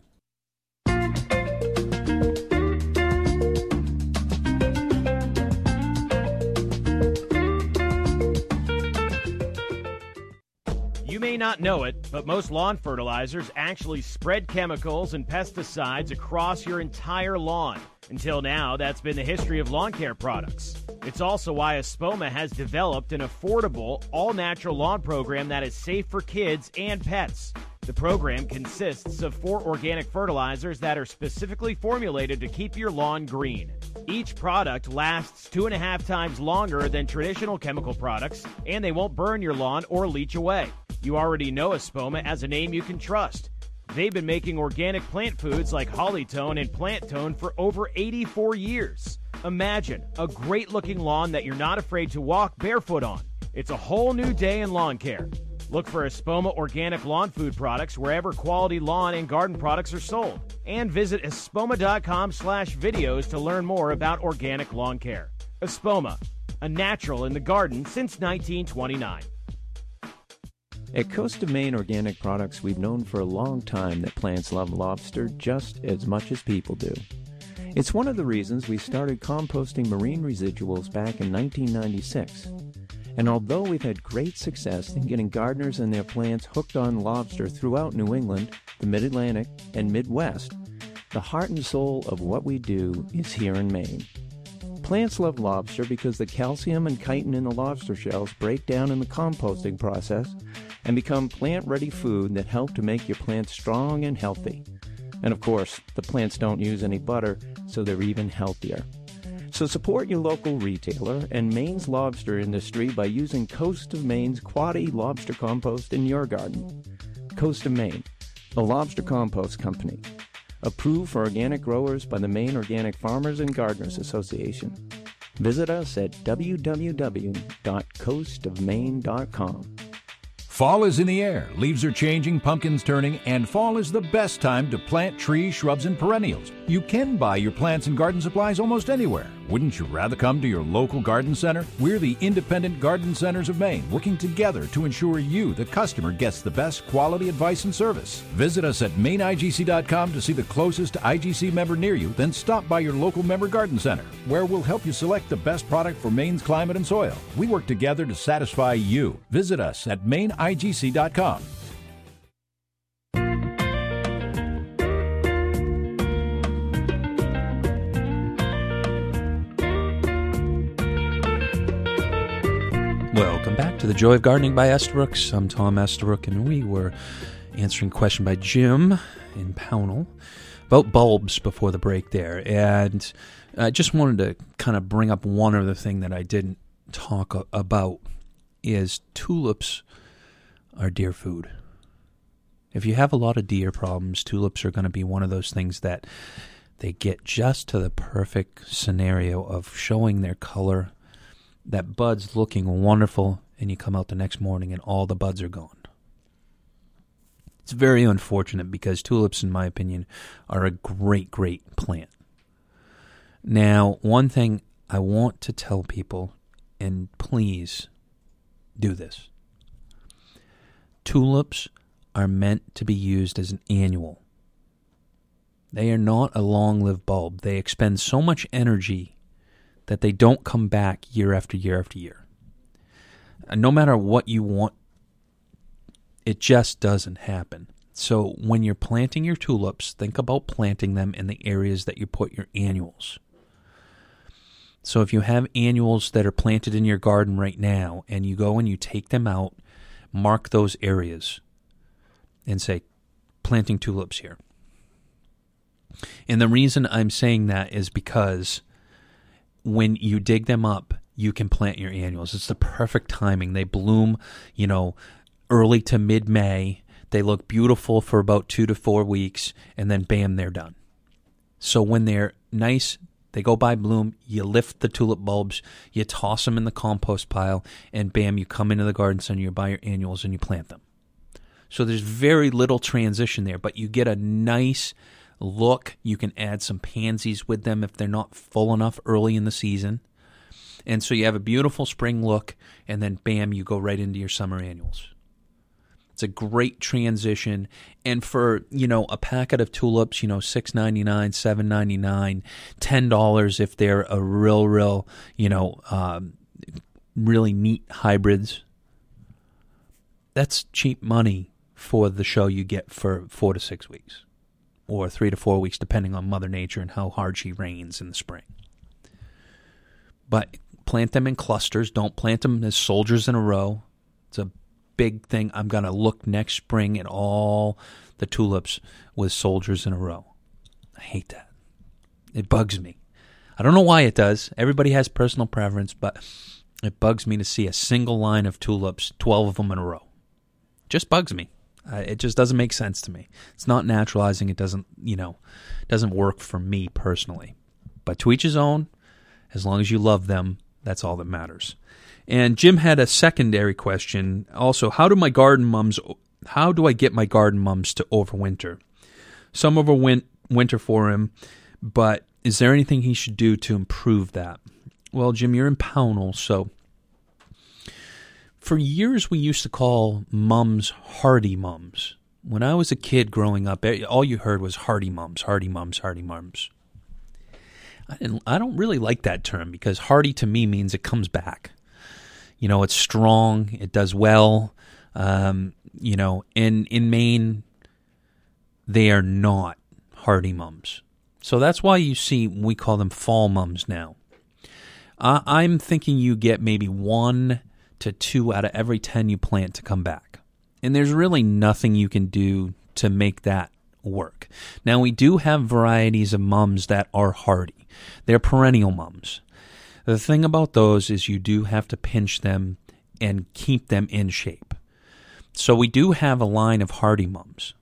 Not know it, but most lawn fertilizers actually spread chemicals and pesticides across your entire lawn. Until now, that's been the history of lawn care products. It's also why Espoma has developed an affordable, all natural lawn program that is safe for kids and pets. The program consists of four organic fertilizers that are specifically formulated to keep your lawn green. Each product lasts two and a half times longer than traditional chemical products, and they won't burn your lawn or leach away. You already know Espoma as a name you can trust. They've been making organic plant foods like Hollytone and Plant Tone for over 84 years. Imagine a great looking lawn that you're not afraid to walk barefoot on. It's a whole new day in lawn care. Look for Espoma organic lawn food products wherever quality lawn and garden products are sold. And visit espoma.com slash videos to learn more about organic lawn care. Espoma, a natural in the garden since 1929. At Coast of Maine Organic Products, we've known for a long time that plants love lobster just as much as people do. It's one of the reasons we started composting marine residuals back in 1996. And although we've had great success in getting gardeners and their plants hooked on lobster throughout New England, the Mid Atlantic, and Midwest, the heart and soul of what we do is here in Maine. Plants love lobster because the calcium and chitin in the lobster shells break down in the composting process and become plant ready food that help to make your plants strong and healthy. And of course, the plants don't use any butter, so they're even healthier. So support your local retailer and Maine's lobster industry by using Coast of Maine's Quoddy Lobster Compost in your garden. Coast of Maine, a lobster compost company. Approved for organic growers by the Maine Organic Farmers and Gardeners Association. Visit us at www.coastofmaine.com. Fall is in the air, leaves are changing, pumpkins turning, and fall is the best time to plant trees, shrubs, and perennials. You can buy your plants and garden supplies almost anywhere. Wouldn't you rather come to your local garden center? We're the Independent Garden Centers of Maine, working together to ensure you, the customer, gets the best quality advice and service. Visit us at maineigc.com to see the closest IGC member near you, then stop by your local member garden center, where we'll help you select the best product for Maine's climate and soil. We work together to satisfy you. Visit us at maineigc.com. the Joy of Gardening by Estabrook. I'm Tom Estabrook, and we were answering a question by Jim in Pownal about bulbs before the break there. And I just wanted to kind of bring up one other thing that I didn't talk about is tulips are deer food. If you have a lot of deer problems, tulips are going to be one of those things that they get just to the perfect scenario of showing their color that bud's looking wonderful, and you come out the next morning and all the buds are gone. It's very unfortunate because tulips, in my opinion, are a great, great plant. Now, one thing I want to tell people, and please do this tulips are meant to be used as an annual. They are not a long lived bulb. They expend so much energy that they don't come back year after year after year. No matter what you want, it just doesn't happen. So when you're planting your tulips, think about planting them in the areas that you put your annuals. So if you have annuals that are planted in your garden right now and you go and you take them out, mark those areas and say planting tulips here. And the reason I'm saying that is because when you dig them up, you can plant your annuals. It's the perfect timing. They bloom, you know, early to mid May. They look beautiful for about two to four weeks, and then bam, they're done. So when they're nice, they go by bloom, you lift the tulip bulbs, you toss them in the compost pile, and bam, you come into the garden center, you buy your annuals, and you plant them. So there's very little transition there, but you get a nice look. You can add some pansies with them if they're not full enough early in the season. And so you have a beautiful spring look, and then bam, you go right into your summer annuals. It's a great transition. And for, you know, a packet of tulips, you know, six ninety nine, seven ninety nine, ten dollars if they're a real, real, you know, um, really neat hybrids. That's cheap money for the show you get for four to six weeks or three to four weeks, depending on Mother Nature and how hard she rains in the spring. But plant them in clusters. Don't plant them as soldiers in a row. It's a big thing. I'm going to look next spring at all the tulips with soldiers in a row. I hate that. It bugs me. I don't know why it does. Everybody has personal preference, but it bugs me to see a single line of tulips, 12 of them in a row. Just bugs me. Uh, it just doesn't make sense to me. It's not naturalizing. It doesn't, you know, doesn't work for me personally. But to each his own. As long as you love them, that's all that matters. And Jim had a secondary question. Also, how do my garden mums? How do I get my garden mums to overwinter? Some overwinter winter for him, but is there anything he should do to improve that? Well, Jim, you're in Pownal, so for years we used to call mums hardy mums. When I was a kid growing up, all you heard was hardy mums, hardy mums, hardy mums. I didn't I don't really like that term because hardy to me means it comes back. You know, it's strong, it does well. Um, you know, in in Maine they are not hardy mums. So that's why you see we call them fall mums now. I'm thinking you get maybe one to two out of every 10 you plant to come back. And there's really nothing you can do to make that work. Now, we do have varieties of mums that are hardy, they're perennial mums. The thing about those is you do have to pinch them and keep them in shape. So, we do have a line of hardy mums.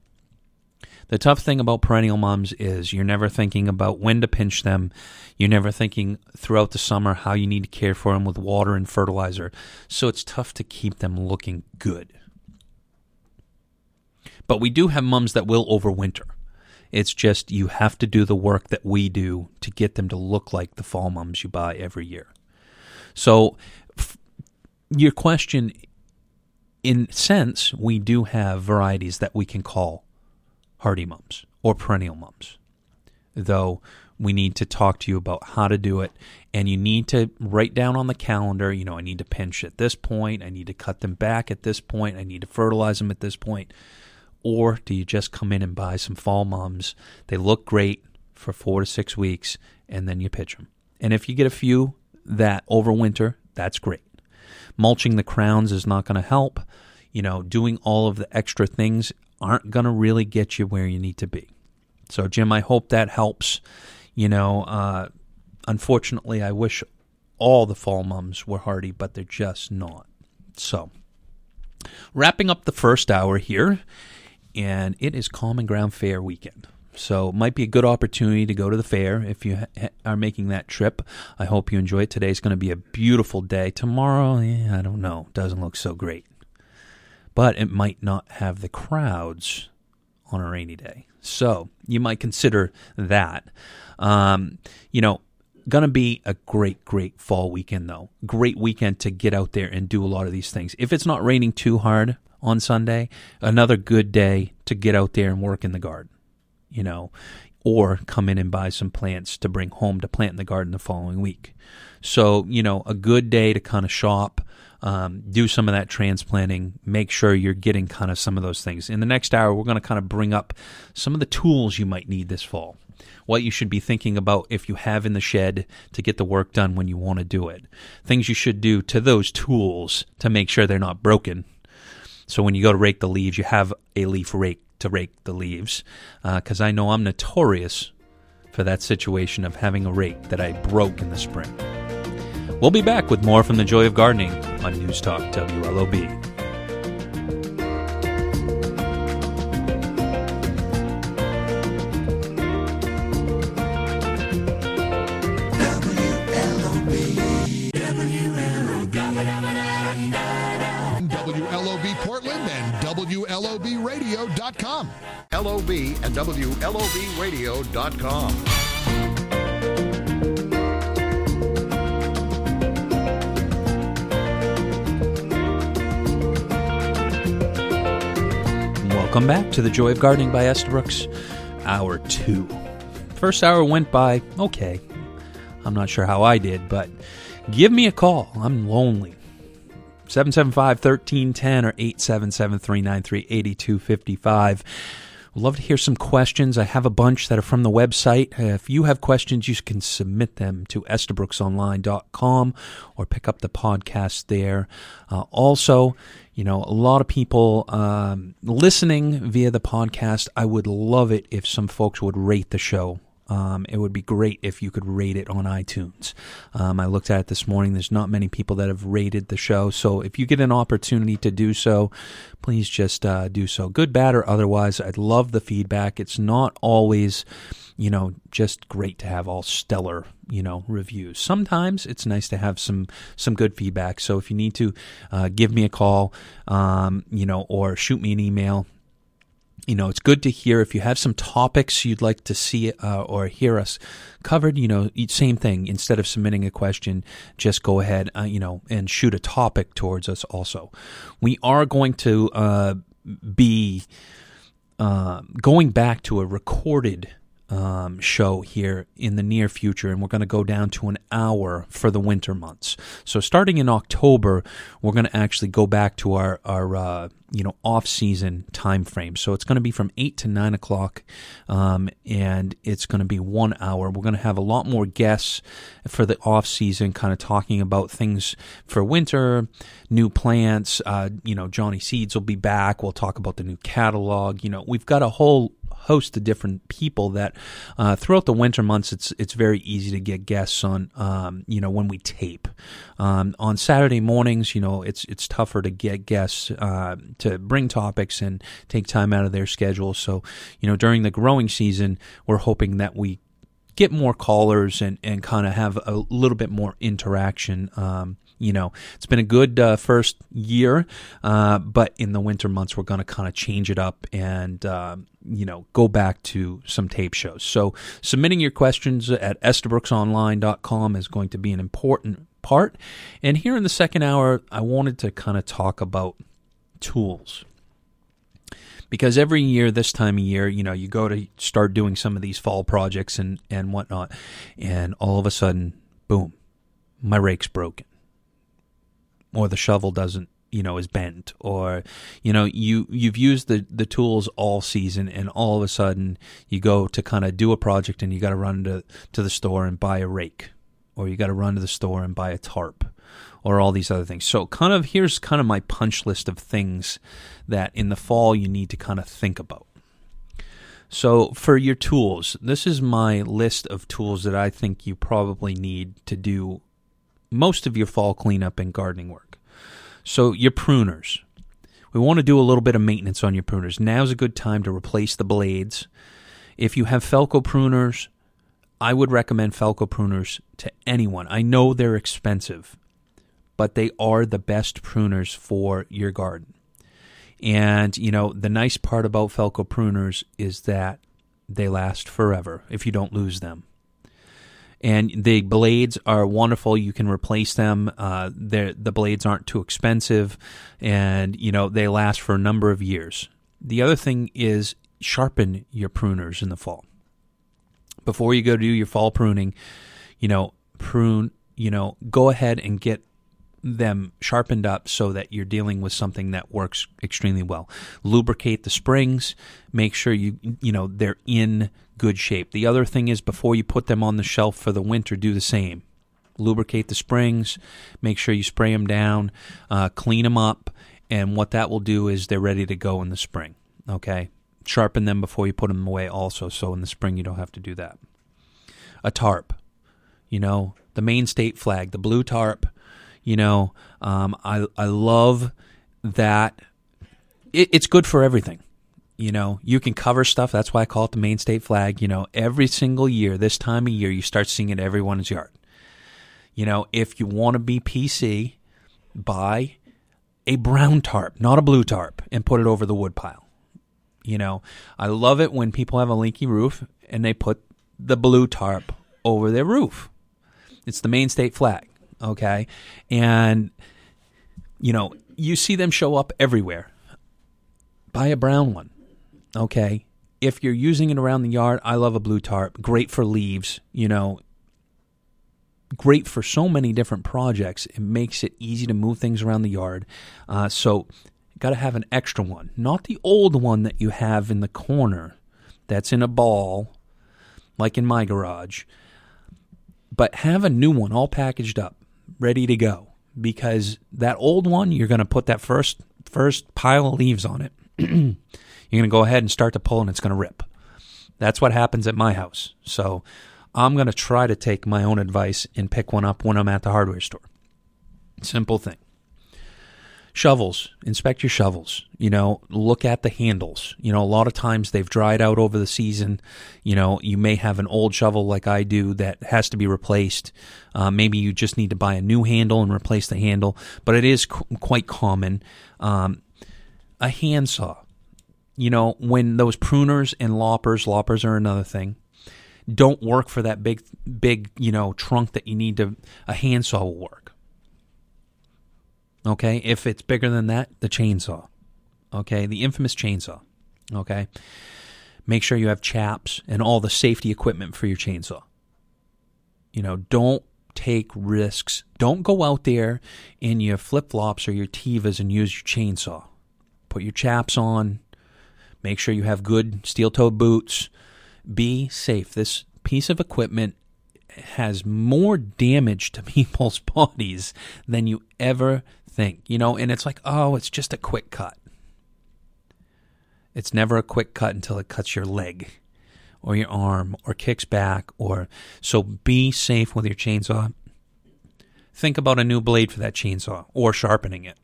The tough thing about perennial mums is you're never thinking about when to pinch them. You're never thinking throughout the summer how you need to care for them with water and fertilizer. So it's tough to keep them looking good. But we do have mums that will overwinter. It's just you have to do the work that we do to get them to look like the fall mums you buy every year. So, f- your question, in sense, we do have varieties that we can call hardy mums or perennial mums. Though we need to talk to you about how to do it, and you need to write down on the calendar, you know, I need to pinch at this point, I need to cut them back at this point, I need to fertilize them at this point. Or do you just come in and buy some fall mums? They look great for four to six weeks, and then you pitch them. And if you get a few that overwinter, that's great. Mulching the crowns is not going to help. You know, doing all of the extra things aren't going to really get you where you need to be. So, Jim, I hope that helps. You know, uh, unfortunately, I wish all the fall mums were hardy, but they're just not. So, wrapping up the first hour here, and it is Common Ground Fair weekend. So, it might be a good opportunity to go to the fair if you ha- are making that trip. I hope you enjoy it. Today's going to be a beautiful day. Tomorrow, I don't know, doesn't look so great but it might not have the crowds on a rainy day. So you might consider that. Um, you know, gonna be a great, great fall weekend though. Great weekend to get out there and do a lot of these things. If it's not raining too hard on Sunday, another good day to get out there and work in the garden. You know, or come in and buy some plants to bring home to plant in the garden the following week. So, you know, a good day to kind of shop, um, do some of that transplanting, make sure you're getting kind of some of those things. In the next hour, we're going to kind of bring up some of the tools you might need this fall. What you should be thinking about if you have in the shed to get the work done when you want to do it. Things you should do to those tools to make sure they're not broken. So when you go to rake the leaves, you have a leaf rake to rake the leaves. Because uh, I know I'm notorious for that situation of having a rake that I broke in the spring. We'll be back with more from the Joy of Gardening on News Talk WLOB. WLOBradio.com. LOB and WLOBradio.com. Welcome back to the Joy of Gardening by Estabrooks, hour two. First hour went by okay. I'm not sure how I did, but give me a call. I'm lonely. 775 1310 or 877 393 8255. Would love to hear some questions. I have a bunch that are from the website. Uh, if you have questions, you can submit them to estabrooksonline.com or pick up the podcast there. Uh, also, you know, a lot of people um, listening via the podcast. I would love it if some folks would rate the show um, it would be great if you could rate it on iTunes. Um, I looked at it this morning. There's not many people that have rated the show. So if you get an opportunity to do so, please just uh, do so. Good, bad, or otherwise. I'd love the feedback. It's not always, you know, just great to have all stellar, you know, reviews. Sometimes it's nice to have some some good feedback. So if you need to, uh, give me a call, um, you know, or shoot me an email you know, it's good to hear if you have some topics you'd like to see uh, or hear us covered. You know, same thing. Instead of submitting a question, just go ahead, uh, you know, and shoot a topic towards us. Also, we are going to uh, be uh, going back to a recorded um, show here in the near future, and we're going to go down to an hour for the winter months. So starting in October, we're going to actually go back to our our uh, you know off season time frame. So it's going to be from eight to nine o'clock, um, and it's going to be one hour. We're going to have a lot more guests for the off season, kind of talking about things for winter, new plants. Uh, you know, Johnny Seeds will be back. We'll talk about the new catalog. You know, we've got a whole host of different people that uh, throughout the winter months it's it's very easy to get guests on um, you know when we tape. Um, on Saturday mornings you know it's it's tougher to get guests uh, to bring topics and take time out of their schedule. So you know during the growing season we're hoping that we get more callers and, and kind of have a little bit more interaction. Um, you know, it's been a good uh, first year, uh, but in the winter months, we're going to kind of change it up and, uh, you know, go back to some tape shows. So submitting your questions at estabrooksonline.com is going to be an important part. And here in the second hour, I wanted to kind of talk about tools because every year this time of year you know you go to start doing some of these fall projects and and whatnot and all of a sudden boom my rake's broken or the shovel doesn't you know is bent or you know you you've used the the tools all season and all of a sudden you go to kind of do a project and you got to run to to the store and buy a rake or you got to run to the store and buy a tarp or all these other things. So kind of here's kind of my punch list of things that in the fall you need to kind of think about. So for your tools, this is my list of tools that I think you probably need to do most of your fall cleanup and gardening work. So, your pruners. We want to do a little bit of maintenance on your pruners. Now's a good time to replace the blades. If you have Felco pruners, I would recommend Felco pruners to anyone. I know they're expensive, but they are the best pruners for your garden. And, you know, the nice part about Felco pruners is that they last forever if you don't lose them and the blades are wonderful. You can replace them. Uh, the blades aren't too expensive, and you know they last for a number of years. The other thing is sharpen your pruners in the fall. Before you go to do your fall pruning, you know prune. You know, go ahead and get them sharpened up so that you're dealing with something that works extremely well. Lubricate the springs, make sure you you know they're in good shape. The other thing is before you put them on the shelf for the winter, do the same. Lubricate the springs, make sure you spray them down, uh, clean them up, and what that will do is they're ready to go in the spring. Okay, sharpen them before you put them away, also, so in the spring you don't have to do that. A tarp, you know, the Maine state flag, the blue tarp you know, um, I I love that. It, it's good for everything. You know, you can cover stuff. That's why I call it the Maine state flag. You know, every single year, this time of year, you start seeing it everyone's yard. You know, if you want to be PC, buy a brown tarp, not a blue tarp, and put it over the wood pile. You know, I love it when people have a leaky roof and they put the blue tarp over their roof. It's the Maine state flag okay? And, you know, you see them show up everywhere. Buy a brown one, okay? If you're using it around the yard, I love a blue tarp. Great for leaves, you know, great for so many different projects. It makes it easy to move things around the yard. Uh, so got to have an extra one, not the old one that you have in the corner that's in a ball, like in my garage, but have a new one all packaged up, ready to go. Because that old one, you're going to put that first first pile of leaves on it. (clears throat) you're going to go ahead and start to pull, and it's going to rip. That's what happens at my house. So I'm going to try to take my own advice and pick one up when I'm at the hardware store. Simple thing. Shovels, inspect your shovels. You know, look at the handles. You know, a lot of times they've dried out over the season. You know, you may have an old shovel like I do that has to be replaced. Uh, maybe you just need to buy a new handle and replace the handle, but it is qu- quite common. Um, a handsaw. You know, when those pruners and loppers, loppers are another thing, don't work for that big, big, you know, trunk that you need to, a handsaw will work. Okay, if it's bigger than that, the chainsaw. Okay, the infamous chainsaw. Okay, make sure you have chaps and all the safety equipment for your chainsaw. You know, don't take risks. Don't go out there in your flip flops or your Tevas and use your chainsaw. Put your chaps on. Make sure you have good steel toed boots. Be safe. This piece of equipment has more damage to (laughs) people's bodies than you ever think. You know, and it's like, oh, it's just a quick cut. It's never a quick cut until it cuts your leg or your arm or kicks back or so be safe with your chainsaw. Think about a new blade for that chainsaw or sharpening it.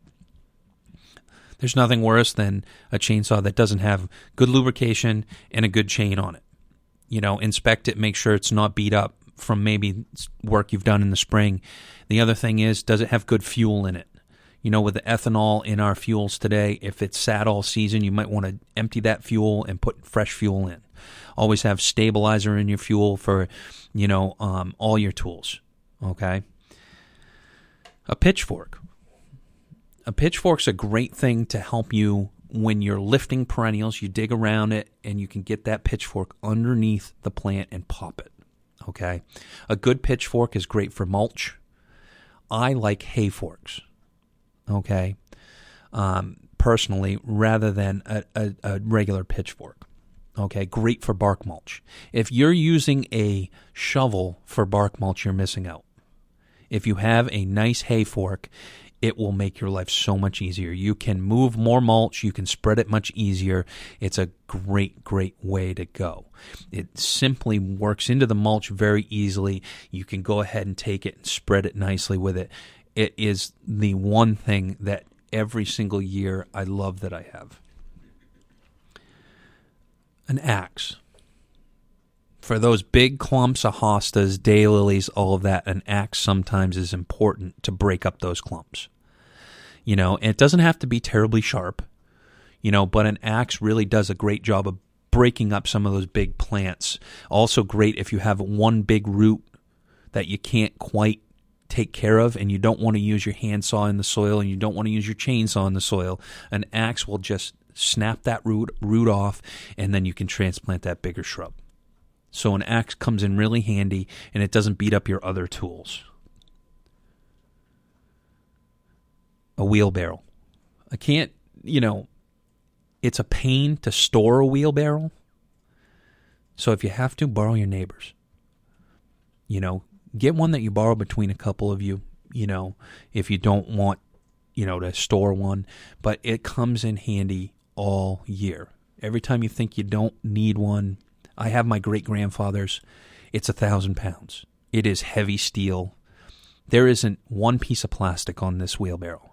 There's nothing worse than a chainsaw that doesn't have good lubrication and a good chain on it. You know, inspect it, make sure it's not beat up from maybe work you've done in the spring. The other thing is, does it have good fuel in it? You know, with the ethanol in our fuels today, if it's sat all season, you might want to empty that fuel and put fresh fuel in. Always have stabilizer in your fuel for, you know, um, all your tools. Okay. A pitchfork. A pitchfork's a great thing to help you when you're lifting perennials. You dig around it and you can get that pitchfork underneath the plant and pop it. Okay. A good pitchfork is great for mulch. I like hay forks. Okay. Um, personally, rather than a, a, a regular pitchfork. Okay, great for bark mulch. If you're using a shovel for bark mulch, you're missing out. If you have a nice hay fork, it will make your life so much easier. You can move more mulch, you can spread it much easier. It's a great, great way to go. It simply works into the mulch very easily. You can go ahead and take it and spread it nicely with it. It is the one thing that every single year I love that I have. An axe. For those big clumps of hostas, daylilies, all of that, an axe sometimes is important to break up those clumps. You know, and it doesn't have to be terribly sharp, you know, but an axe really does a great job of breaking up some of those big plants. Also, great if you have one big root that you can't quite take care of and you don't want to use your handsaw in the soil and you don't want to use your chainsaw in the soil, an axe will just snap that root root off and then you can transplant that bigger shrub. So an axe comes in really handy and it doesn't beat up your other tools. A wheelbarrow. I can't, you know, it's a pain to store a wheelbarrow. So if you have to, borrow your neighbors. You know, get one that you borrow between a couple of you, you know, if you don't want, you know, to store one, but it comes in handy all year. Every time you think you don't need one, I have my great grandfather's. It's a thousand pounds. It is heavy steel. There isn't one piece of plastic on this wheelbarrow.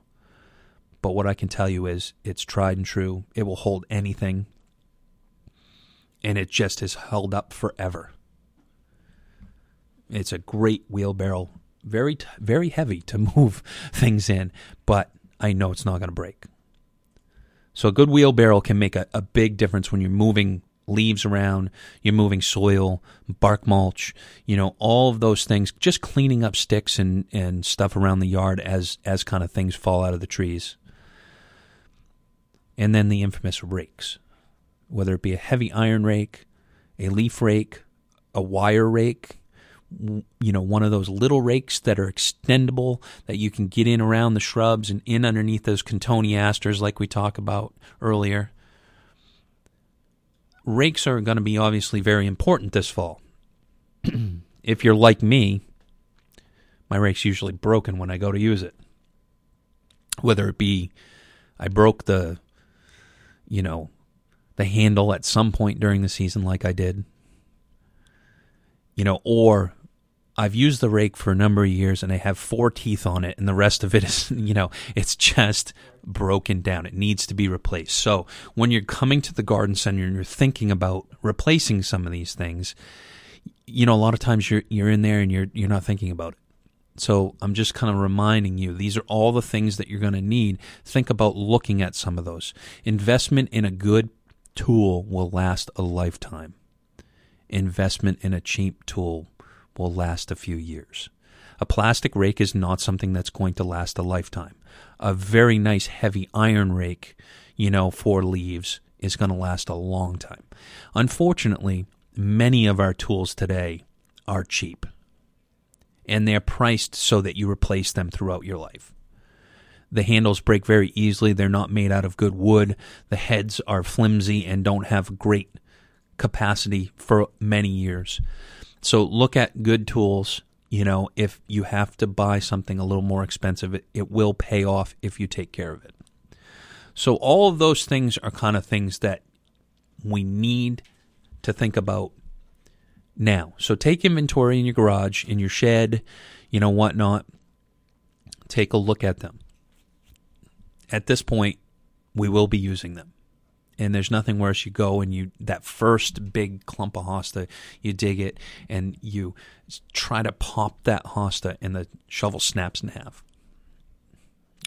But what I can tell you is it's tried and true. It will hold anything. And it just has held up forever. It's a great wheelbarrow. Very, very heavy to (laughs) move things in, but I know it's not going to break. So a good wheelbarrow can make a, a big difference when you're moving leaves around, you're moving soil, bark mulch, you know, all of those things, just cleaning up sticks and, and stuff around the yard as as kind of things fall out of the trees. And then the infamous rakes. Whether it be a heavy iron rake, a leaf rake, a wire rake, you know one of those little rakes that are extendable that you can get in around the shrubs and in underneath those cotoneasters like we talked about earlier. Rakes are going to be obviously very important this fall. (clears throat) If you're like me my rake's usually broken when i go to use it. Whether it be i broke the you know the handle at some point during the season like i did you know or I've used the rake for a number of years and I have four teeth on it and the rest of it is, (laughs) you know, it's just broken down. It needs to be replaced. So when you're coming to the garden center and you're thinking about replacing some of these things, you know, a lot of times you're you're in there and you're you're not thinking about it. So I'm just kind of reminding you these are all the things that you're going to need. Think about looking at some of those. Investment in a good tool will last a lifetime. Investment in a cheap tool will last a few years. A plastic rake is not something that's going to last a lifetime. A very nice heavy iron rake, you know, for leaves is going to last a long time. Unfortunately, many of our tools today are cheap and they're priced so that you replace them throughout your life. The handles break very easily. They're not made out of good wood. The heads are flimsy and don't have great capacity for many years. So look at good tools. You know, if you have to buy something a little more expensive, it, it will pay off if you take care of it. So all of those things are kind of things that we need to think about now. So take inventory in your garage, in your shed, you know, whatnot. Take a look at them. At this point, we will be using them and there's nothing worse. You go and you that first big clump of hosta, you dig it and you try to pop that hosta, and the shovel snaps in half.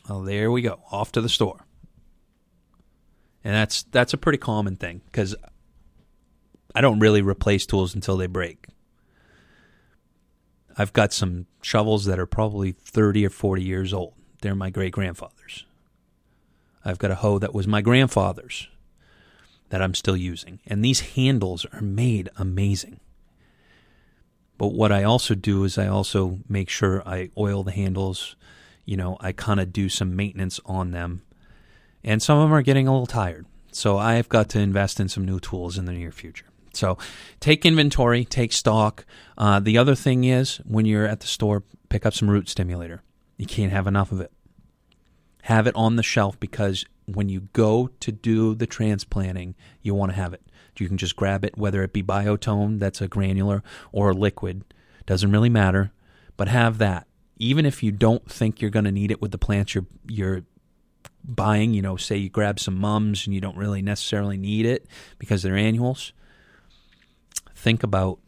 Well, there we go, off to the store, and that's that's a pretty common thing because I don't really replace tools until they break. I've got some shovels that are probably 30 or 40 years old. They're my great grandfather's. I've got a hoe that was my grandfather's that I'm still using. And these handles are made amazing. But what I also do is I also make sure I oil the handles. You know, I kind of do some maintenance on them. And some of them are getting a little tired. So I've got to invest in some new tools in the near future. So take inventory, take stock. Uh, the other thing is when you're at the store, pick up some root stimulator. You can't have enough of it. Have it on the shelf because when you go to do the transplanting, you want to have it. You can just grab it, whether it be biotone, that's a granular, or a liquid. Doesn't really matter, but have that. Even if you don't think you're going to need it with the plants you're you're buying, you know, say you grab some mums and you don't really necessarily need it because they're annuals, think about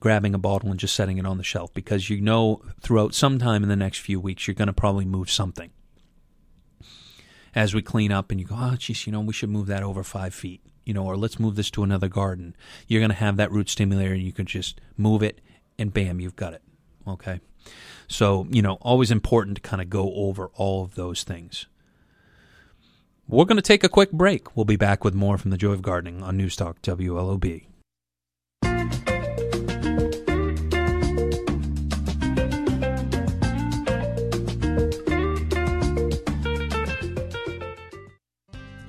grabbing a bottle and just setting it on the shelf because you know throughout some time in the next few weeks you're going to probably move something as we clean up and you go, oh, geez, you know, we should move that over five feet, you know, or let's move this to another garden. You're going to have that root stimulator and you can just move it and bam, you've got it. Okay. So, you know, always important to kind of go over all of those things. We're going to take a quick break. We'll be back with more from the Joy of Gardening on Newstalk WLOB.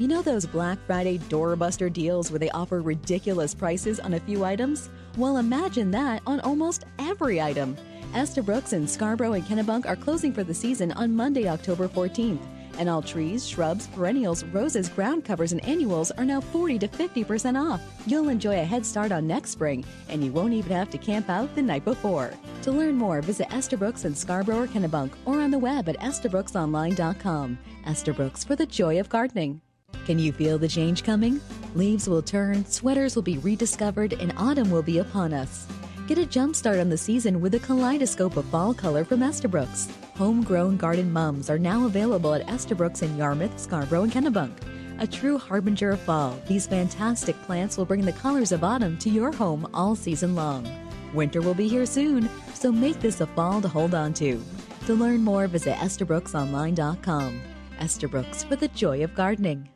You know those Black Friday doorbuster deals where they offer ridiculous prices on a few items? Well, imagine that on almost every item. Estabrooks in Scarborough and Kennebunk are closing for the season on Monday, October 14th. And all trees, shrubs, perennials, roses, ground covers, and annuals are now 40 to 50% off. You'll enjoy a head start on next spring, and you won't even have to camp out the night before. To learn more, visit Estabrooks in Scarborough or Kennebunk or on the web at estabrooksonline.com. Estabrooks for the joy of gardening. Can you feel the change coming? Leaves will turn, sweaters will be rediscovered, and autumn will be upon us. Get a jump start on the season with a kaleidoscope of fall color from Estabrooks. Homegrown garden mums are now available at Estabrooks in Yarmouth, Scarborough, and Kennebunk. A true harbinger of fall, these fantastic plants will bring the colors of autumn to your home all season long. Winter will be here soon, so make this a fall to hold on to. To learn more, visit EstabrooksOnline.com. Estabrooks for the joy of gardening.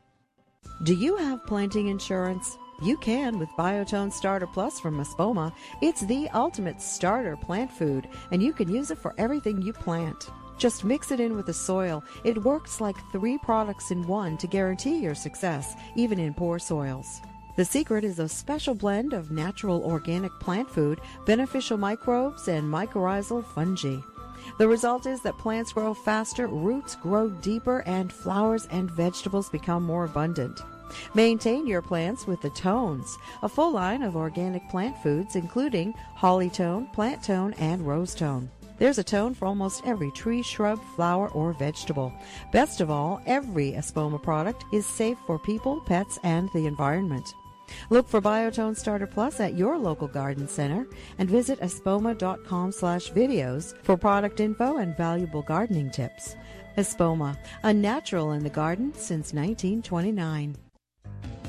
Do you have planting insurance? You can with Biotone Starter Plus from Espoma. It's the ultimate starter plant food, and you can use it for everything you plant. Just mix it in with the soil. It works like three products in one to guarantee your success, even in poor soils. The secret is a special blend of natural organic plant food, beneficial microbes, and mycorrhizal fungi. The result is that plants grow faster, roots grow deeper, and flowers and vegetables become more abundant. Maintain your plants with the Tones, a full line of organic plant foods including holly tone, plant tone, and rose tone. There's a tone for almost every tree, shrub, flower, or vegetable. Best of all, every Espoma product is safe for people, pets, and the environment. Look for Biotone Starter Plus at your local garden center and visit espoma.com slash videos for product info and valuable gardening tips. Espoma, a natural in the garden since 1929.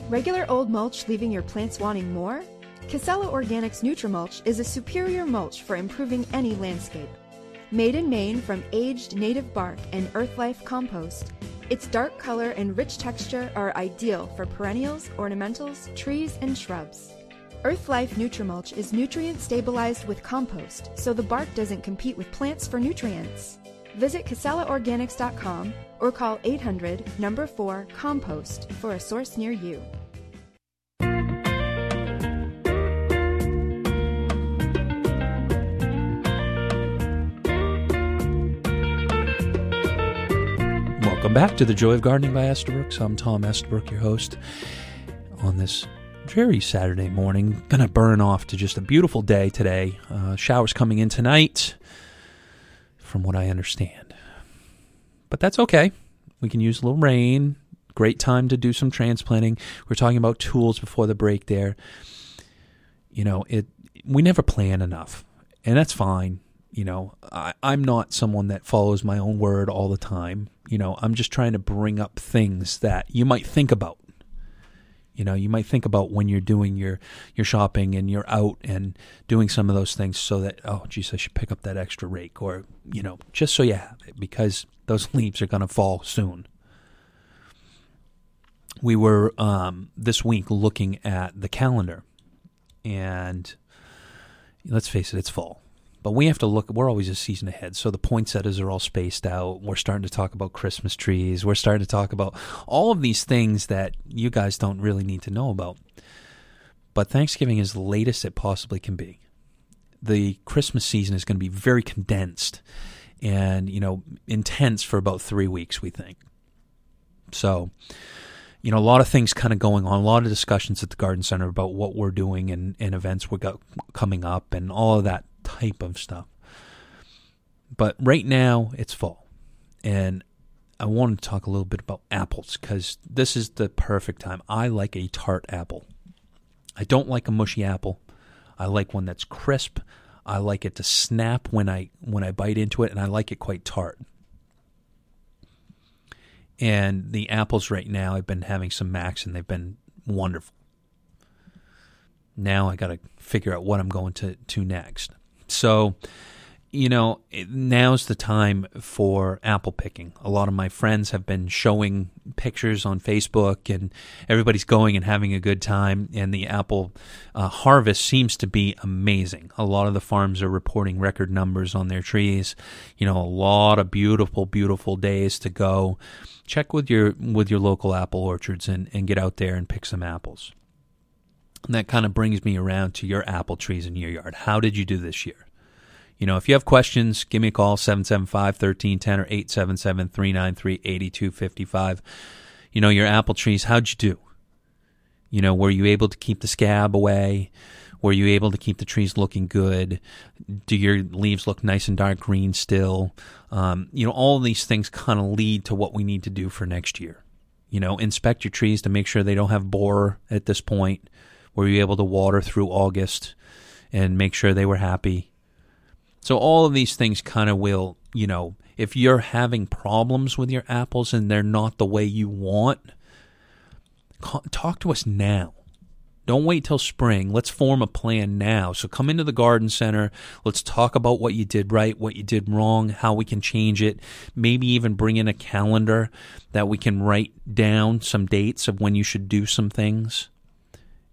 Regular old mulch leaving your plants wanting more? Casella Organics Nutrimulch is a superior mulch for improving any landscape. Made in Maine from aged native bark and earthlife compost, its dark color and rich texture are ideal for perennials, ornamentals, trees, and shrubs. Earthlife Nutrimulch is nutrient stabilized with compost, so the bark doesn't compete with plants for nutrients. Visit CasellaOrganics.com or call 800 number 4 compost for a source near you. Welcome back to the Joy of Gardening by Estabrook. I'm Tom Estabrook, your host, on this dreary Saturday morning. Gonna burn off to just a beautiful day today. Uh, showers coming in tonight, from what I understand. But that's okay. We can use a little rain. Great time to do some transplanting. We are talking about tools before the break there. You know, it we never plan enough, and that's fine. You know, I, I'm not someone that follows my own word all the time. You know, I'm just trying to bring up things that you might think about. You know, you might think about when you're doing your your shopping and you're out and doing some of those things so that oh geez, I should pick up that extra rake or you know, just so you have it because those (laughs) leaves are going to fall soon. We were um, this week looking at the calendar, and let's face it, it's fall. But we have to look, we're always a season ahead. So the poinsettias are all spaced out. We're starting to talk about Christmas trees. We're starting to talk about all of these things that you guys don't really need to know about. But Thanksgiving is the latest it possibly can be. The Christmas season is going to be very condensed and, you know, intense for about three weeks, we think. So, you know, a lot of things kind of going on, a lot of discussions at the Garden Center about what we're doing and, and events we got coming up and all of that type of stuff. But right now, it's fall. And I want to talk a little bit about apples because this is the perfect time. I like a tart apple. I don't like a mushy apple. I like one that's crisp. I like it to snap when I when I bite into it, and I like it quite tart. And the apples right now, I've been having some Macs, and they've been wonderful. Now I got to figure out what I'm going to to next. So, you know, now's the time for apple picking. A lot of my friends have been showing pictures on Facebook, and everybody's going and having a good time. And the apple uh, harvest seems to be amazing. A lot of the farms are reporting record numbers on their trees. You know, a lot of beautiful, beautiful days to go. Check with your with your local apple orchards and, and get out there and pick some apples. And that kind of brings me around to your apple trees in your yard. How did you do this year? You know, if you have questions, give me a call, 775 1310 or 877 393 8255. You know, your apple trees, how'd you do? You know, were you able to keep the scab away? Were you able to keep the trees looking good? Do your leaves look nice and dark green still? Um, you know, all these things kind of lead to what we need to do for next year. You know, inspect your trees to make sure they don't have borer at this point. Were you able to water through August and make sure they were happy? So all of these things kind of will, you know, if you're having problems with your apples and they're not the way you want, talk to us now. Don't wait till spring. Let's form a plan now. So come into the garden center. Let's talk about what you did right, what you did wrong, how we can change it. Maybe even bring in a calendar that we can write down some dates of when you should do some things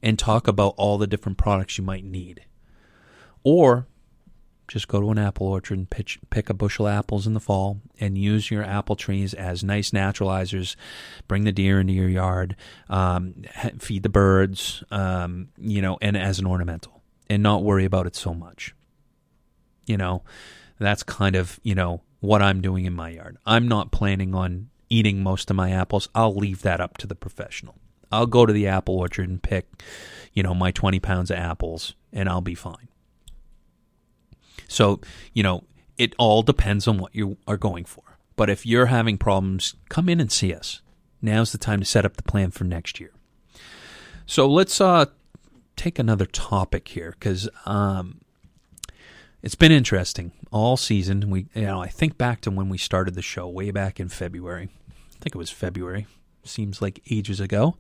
and talk about all the different products you might need. Or just go to an apple orchard and pitch, pick a bushel of apples in the fall and use your apple trees as nice naturalizers. Bring the deer into your yard, um, feed the birds, um, you know, and as an ornamental, and not worry about it so much. You know, that's kind of you know what I'm doing in my yard. I'm not planning on eating most of my apples. I'll leave that up to the professional. I'll go to the apple orchard and pick, you know, my 20 pounds of apples, and I'll be fine. So, you know, it all depends on what you are going for. But if you're having problems, come in and see us. Now's the time to set up the plan for next year. So let's uh, take another topic here because um, it's been interesting all season. We, you know, I think back to when we started the show way back in February. I think it was February. Seems like ages ago,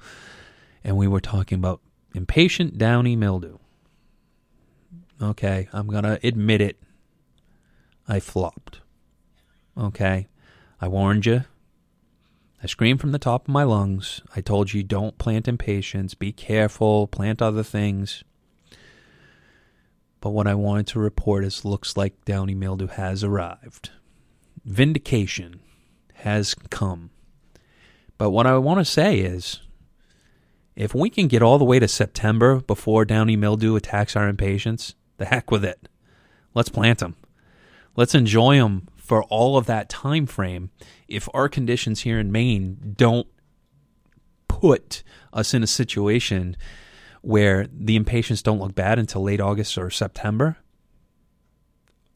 and we were talking about impatient downy mildew. Okay, I'm going to admit it. I flopped. Okay, I warned you. I screamed from the top of my lungs. I told you don't plant impatiens, be careful, plant other things. But what I wanted to report is looks like downy mildew has arrived. Vindication has come. But what I want to say is if we can get all the way to September before downy mildew attacks our impatiens, the heck with it. Let's plant them. Let's enjoy them for all of that time frame. If our conditions here in Maine don't put us in a situation where the impatiens don't look bad until late August or September,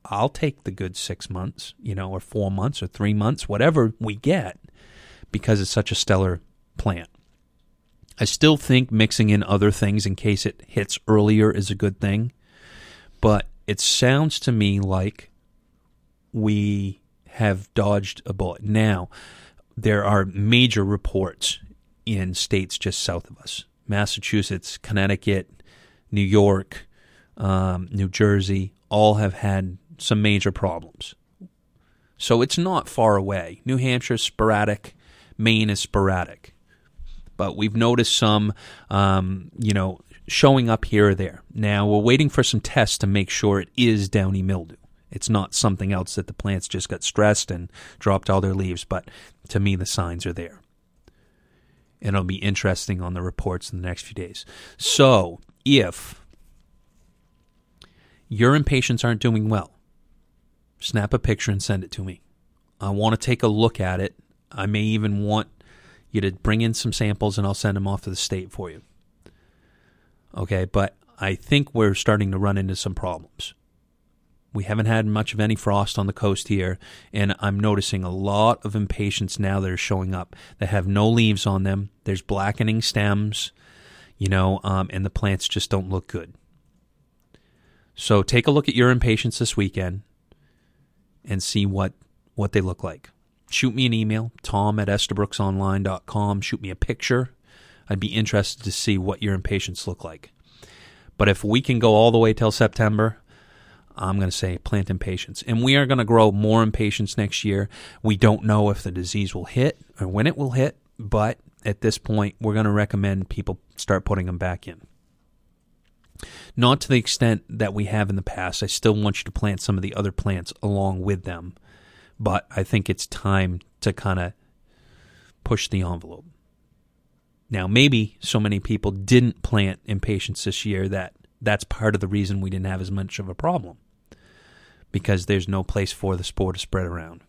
I'll take the good six months, you know, or four months or three months, whatever we get, because it's such a stellar plant. I still think mixing in other things in case it hits earlier is a good thing but it sounds to me like we have dodged a bullet. Now, there are major reports in states just south of us Massachusetts, Connecticut, New York, um, New Jersey, all have had some major problems. So it's not far away. New Hampshire sporadic, Maine is sporadic. But we've noticed some, um, you know, showing up here or there. Now, we're waiting for some tests to make sure it is downy mildew. It's not something else that the plants just got stressed and dropped all their leaves, but to me, the signs are there. And it'll be interesting on the reports in the next few days. So, if your impatiens aren't doing well, snap a picture and send it to me. I want to take a look at it. I may even want you to bring in some samples and I'll send them off to the state for you. Okay, but I think we're starting to run into some problems. We haven't had much of any frost on the coast here, and I'm noticing a lot of impatiens now that are showing up that have no leaves on them. There's blackening stems, you know, um, and the plants just don't look good. So take a look at your impatiens this weekend and see what, what they look like. Shoot me an email, tom at estabrooksonline.com. Shoot me a picture I'd be interested to see what your impatiens look like. But if we can go all the way till September, I'm going to say plant impatiens. And we are going to grow more impatiens next year. We don't know if the disease will hit or when it will hit, but at this point, we're going to recommend people start putting them back in. Not to the extent that we have in the past. I still want you to plant some of the other plants along with them, but I think it's time to kind of push the envelope. Now, maybe so many people didn't plant impatiens this year that that's part of the reason we didn't have as much of a problem because there's no place for the spore to spread around.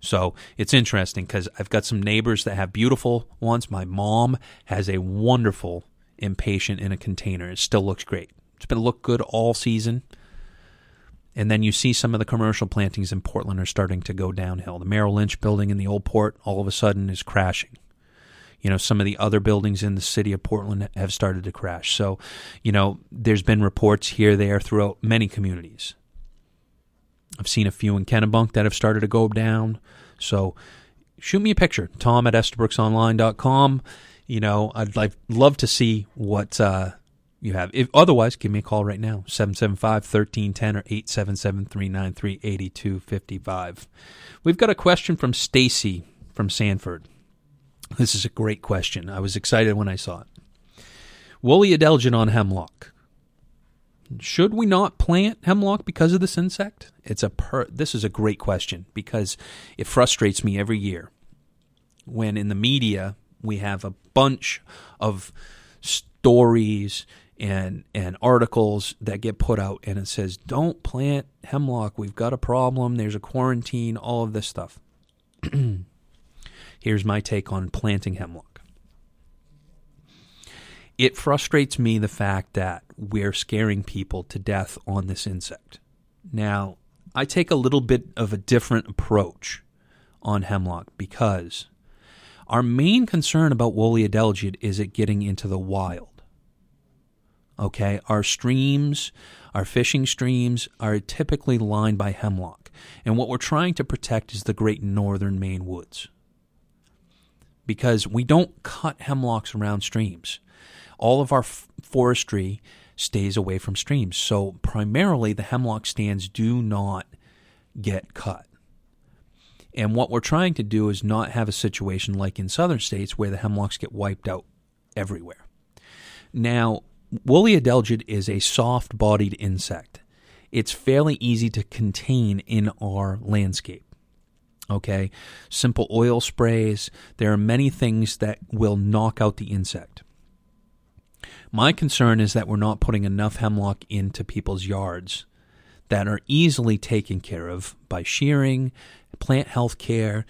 So it's interesting because I've got some neighbors that have beautiful ones. My mom has a wonderful impatient in a container. It still looks great. It's been look good all season. And then you see some of the commercial plantings in Portland are starting to go downhill. The Merrill Lynch building in the old port all of a sudden is crashing you know some of the other buildings in the city of Portland have started to crash. So, you know, there's been reports here there throughout many communities. I've seen a few in Kennebunk that have started to go down. So, shoot me a picture, Tom at EstabrooksOnline.com. You know, I'd like love to see what uh, you have. If otherwise, give me a call right now, 775-1310 or 877-393-8255. We've got a question from Stacy from Sanford. This is a great question. I was excited when I saw it. Woolly adelgid on hemlock. Should we not plant hemlock because of this insect? It's a per- this is a great question because it frustrates me every year when in the media we have a bunch of stories and and articles that get put out and it says don't plant hemlock. We've got a problem. There's a quarantine all of this stuff. (clears throat) Here's my take on planting hemlock. It frustrates me the fact that we're scaring people to death on this insect. Now i take a little bit of a different approach on hemlock because our main concern about woolly adelgid is it getting into the wild Okay, our streams, our fishing streams are typically lined by hemlock, and what we're trying to protect is the great northern Maine woods. Because we don't cut hemlocks around streams. All of our f- forestry stays away from streams. So primarily the hemlock stands do not get cut. And what we're trying to do is not have a situation like in southern states where the hemlocks get wiped out everywhere. Now, Woolly adelgid is a soft bodied insect. It's fairly easy to contain in our landscape. Okay, simple oil sprays. There are many things that will knock out the insect. My concern is that we're not putting enough hemlock into people's yards that are easily taken care of by shearing, plant health care,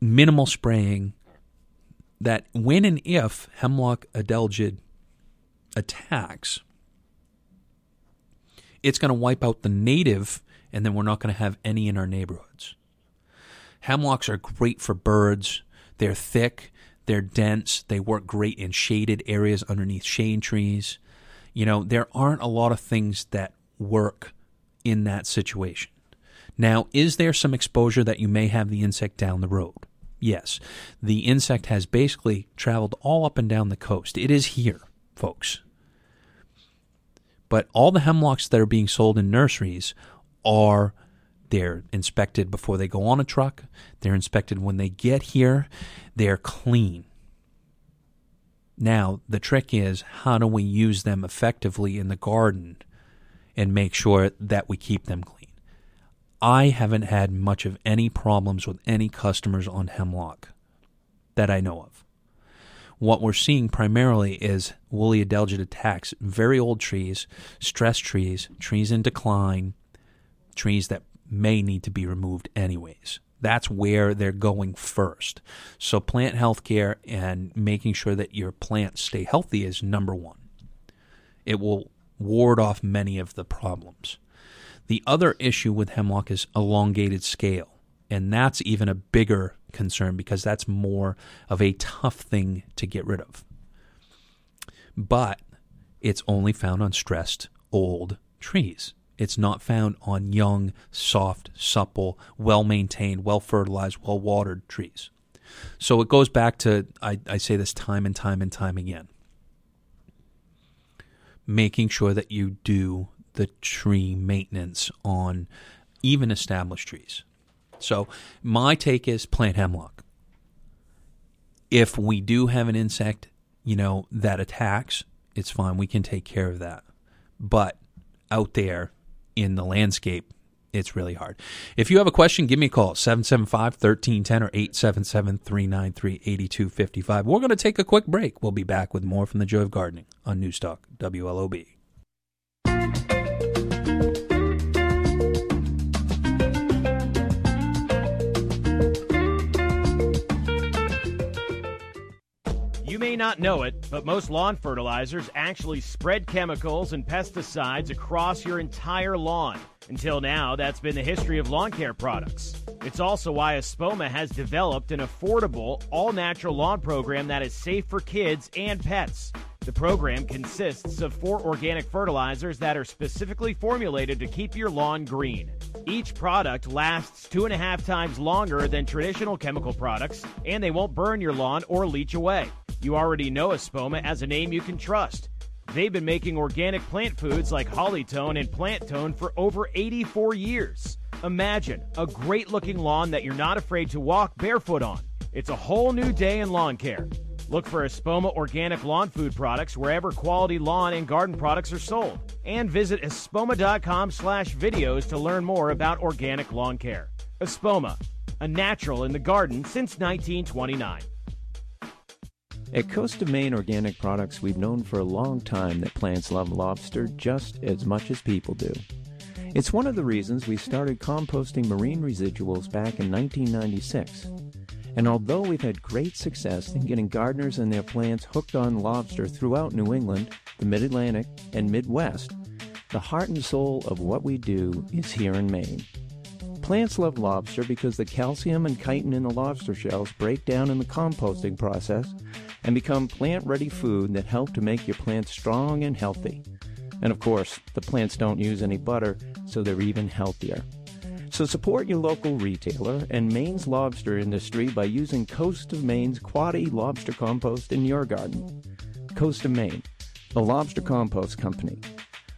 minimal spraying. That when and if hemlock adelgid attacks, it's going to wipe out the native, and then we're not going to have any in our neighborhoods. Hemlocks are great for birds. They're thick, they're dense, they work great in shaded areas underneath shade trees. You know, there aren't a lot of things that work in that situation. Now, is there some exposure that you may have the insect down the road? Yes. The insect has basically traveled all up and down the coast. It is here, folks. But all the hemlocks that are being sold in nurseries are they're inspected before they go on a truck, they're inspected when they get here, they're clean. Now, the trick is how do we use them effectively in the garden and make sure that we keep them clean? I haven't had much of any problems with any customers on hemlock that I know of what we're seeing primarily is woolly adelgid attacks very old trees, stress trees, trees in decline, trees that may need to be removed anyways. That's where they're going first. So plant health care and making sure that your plants stay healthy is number one. It will ward off many of the problems. The other issue with hemlock is elongated scale. And that's even a bigger concern because that's more of a tough thing to get rid of. But it's only found on stressed old trees. It's not found on young, soft, supple, well maintained, well fertilized, well watered trees. So it goes back to, I, I, say this time and time and time again making sure that you do the tree maintenance on even established trees. So my take is plant hemlock. If we do have an insect, you know, that attacks, it's fine. We can take care of that. But out there in the landscape, it's really hard. If you have a question, give me a call 775 1310 or 877 393 8255. We're going to take a quick break. We'll be back with more from the Joy of Gardening on Newstalk WLOB. Not know it, but most lawn fertilizers actually spread chemicals and pesticides across your entire lawn. Until now, that's been the history of lawn care products. It's also why Espoma has developed an affordable, all natural lawn program that is safe for kids and pets. The program consists of four organic fertilizers that are specifically formulated to keep your lawn green. Each product lasts two and a half times longer than traditional chemical products, and they won't burn your lawn or leach away. You already know Espoma as a name you can trust. They've been making organic plant foods like Hollytone and Plant Tone for over 84 years. Imagine a great looking lawn that you're not afraid to walk barefoot on. It's a whole new day in lawn care. Look for Espoma Organic Lawn Food Products wherever quality lawn and garden products are sold. And visit espoma.com slash videos to learn more about organic lawn care. Espoma, a natural in the garden since 1929. At Coast of Maine Organic Products, we've known for a long time that plants love lobster just as much as people do. It's one of the reasons we started composting marine residuals back in 1996. And although we've had great success in getting gardeners and their plants hooked on lobster throughout New England, the Mid Atlantic, and Midwest, the heart and soul of what we do is here in Maine. Plants love lobster because the calcium and chitin in the lobster shells break down in the composting process and become plant ready food that help to make your plants strong and healthy. And of course, the plants don't use any butter, so they're even healthier. So support your local retailer and Maine's lobster industry by using Coast of Maine's Quoddy Lobster Compost in your garden. Coast of Maine, the Lobster Compost Company.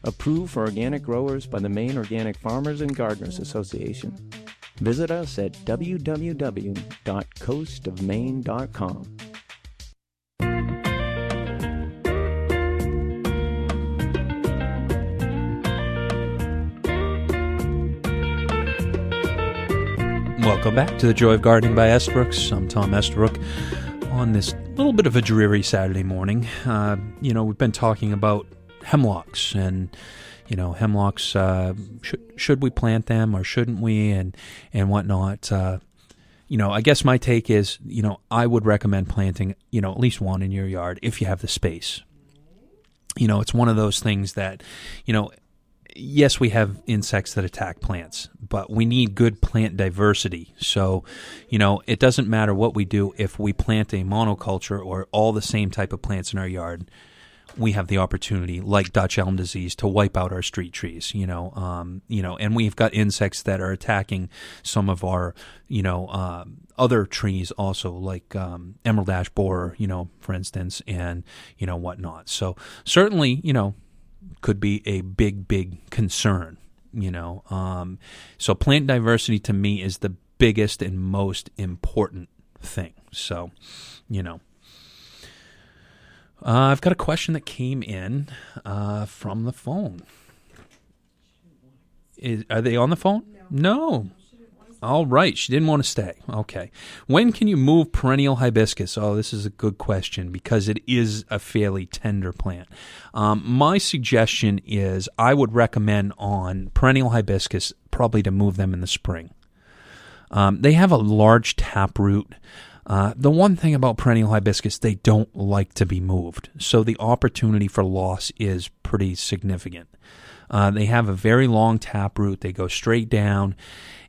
Approved for organic growers by the Maine Organic Farmers and Gardeners Association. Visit us at www.coastofmaine.com. Welcome back to the Joy of Gardening by Estabrooks. I'm Tom Estabrook. On this little bit of a dreary Saturday morning, uh, you know, we've been talking about hemlocks and you know hemlocks. Uh, should should we plant them or shouldn't we, and and whatnot. Uh, you know, I guess my take is, you know, I would recommend planting, you know, at least one in your yard if you have the space. You know, it's one of those things that, you know, yes, we have insects that attack plants, but we need good plant diversity. So, you know, it doesn't matter what we do if we plant a monoculture or all the same type of plants in our yard. We have the opportunity, like Dutch elm disease, to wipe out our street trees. You know, um, you know, and we've got insects that are attacking some of our, you know, uh, other trees also, like um, emerald ash borer, you know, for instance, and you know whatnot. So certainly, you know, could be a big, big concern. You know, um, so plant diversity to me is the biggest and most important thing. So, you know, uh, I've got a question that came in uh, from the phone. Is, are they on the phone? No. no. All right, she didn't want to stay. Okay. When can you move perennial hibiscus? Oh, this is a good question because it is a fairly tender plant. Um, my suggestion is I would recommend on perennial hibiscus probably to move them in the spring. Um, they have a large taproot. Uh, the one thing about perennial hibiscus, they don't like to be moved. So the opportunity for loss is pretty significant. Uh, they have a very long taproot. They go straight down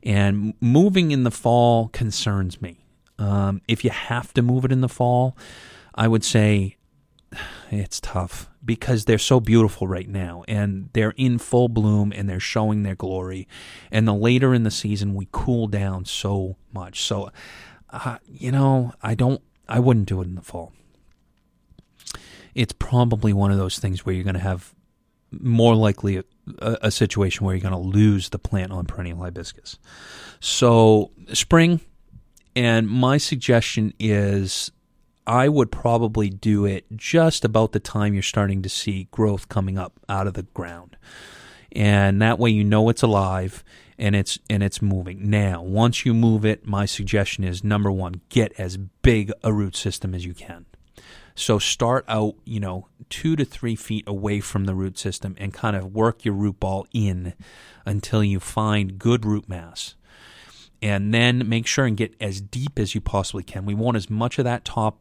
and moving in the fall concerns me. Um, if you have to move it in the fall, I would say it's tough because they're so beautiful right now and they're in full bloom and they're showing their glory. And the later in the season, we cool down so much. So, uh, you know, I don't, I wouldn't do it in the fall. It's probably one of those things where you're going to have more likely a, a situation where you're going to lose the plant on perennial hibiscus. So, spring, and my suggestion is I would probably do it just about the time you're starting to see growth coming up out of the ground. And that way you know it's alive and it's and it's moving. Now, once you move it, my suggestion is number 1, get as big a root system as you can. So start out, you know, two to three feet away from the root system and kind of work your root ball in until you find good root mass. And then make sure and get as deep as you possibly can. We want as much of that top,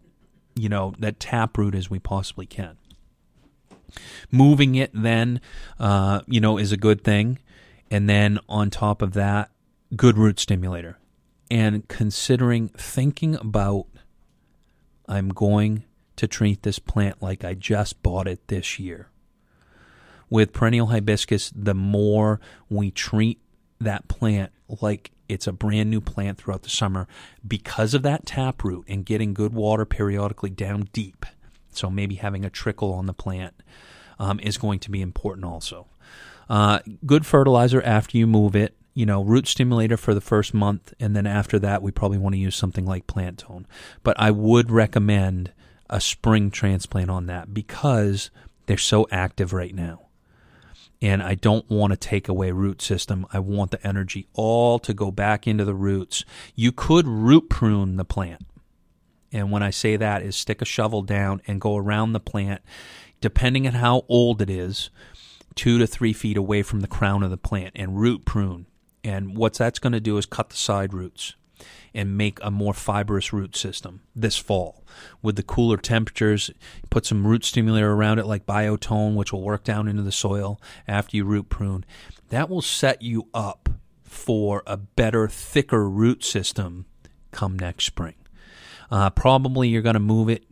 you know, that tap root as we possibly can. Moving it then, uh, you know, is a good thing. And then on top of that, good root stimulator. And considering thinking about I'm going to treat this plant like I just bought it this year. With perennial hibiscus, the more we treat that plant like it's a brand new plant throughout the summer because of that taproot and getting good water periodically down deep. So maybe having a trickle on the plant um, is going to be important also. Uh, good fertilizer after you move it. You know, root stimulator for the first month, and then after that, we probably want to use something like plant tone. But I would recommend a spring transplant on that because they're so active right now. And I don't want to take away root system. I want the energy all to go back into the roots. You could root prune the plant. And when I say that is stick a shovel down and go around the plant, depending on how old it is, two to three feet away from the crown of the plant and root prune. And what that's going to do is cut the side roots and make a more fibrous root system this fall. With the cooler temperatures, put some root stimulator around it like biotone, which will work down into the soil after you root prune. That will set you up for a better, thicker root system come next spring. Uh, probably you're going to move it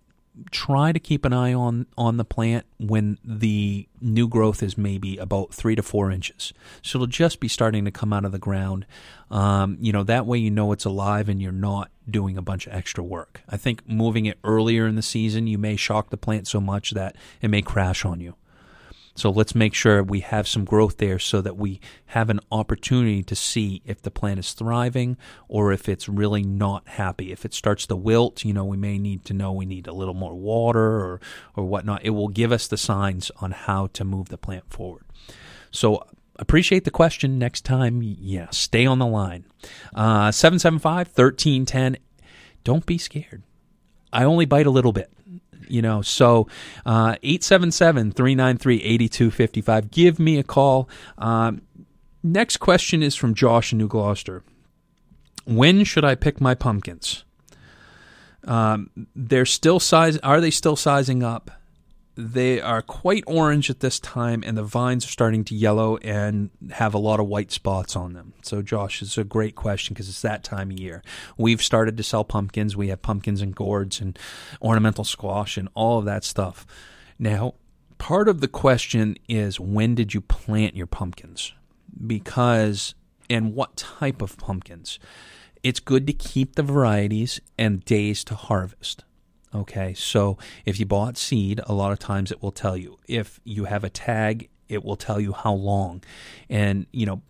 try to keep an eye on on the plant when the new growth is maybe about three to four inches. So it'll just be starting to come out of the ground. Um, you know that way you know it's alive and you're not doing a bunch of extra work. I think moving it earlier in the season you may shock the plant so much that it may crash on you. So let's make sure we have some growth there so that we have an opportunity to see if the plant is thriving or if it's really not happy. If it starts to wilt, you know, we may need to know we need a little more water or, or whatnot. It will give us the signs on how to move the plant forward. So appreciate the question next time. Yeah, stay on the line. Uh, 775 1310. Don't be scared. I only bite a little bit you know. So uh, 877-393-8255 give me a call. Um, next question is from josh in new gloucester. When should i pick my pumpkins? Um, they're still size are they still sizing up they are quite orange at this time, and the vines are starting to yellow and have a lot of white spots on them. So, Josh, it's a great question because it's that time of year. We've started to sell pumpkins. We have pumpkins and gourds and ornamental squash and all of that stuff. Now, part of the question is when did you plant your pumpkins? Because, and what type of pumpkins? It's good to keep the varieties and days to harvest. Okay, so if you bought seed, a lot of times it will tell you. If you have a tag, it will tell you how long. And, you know,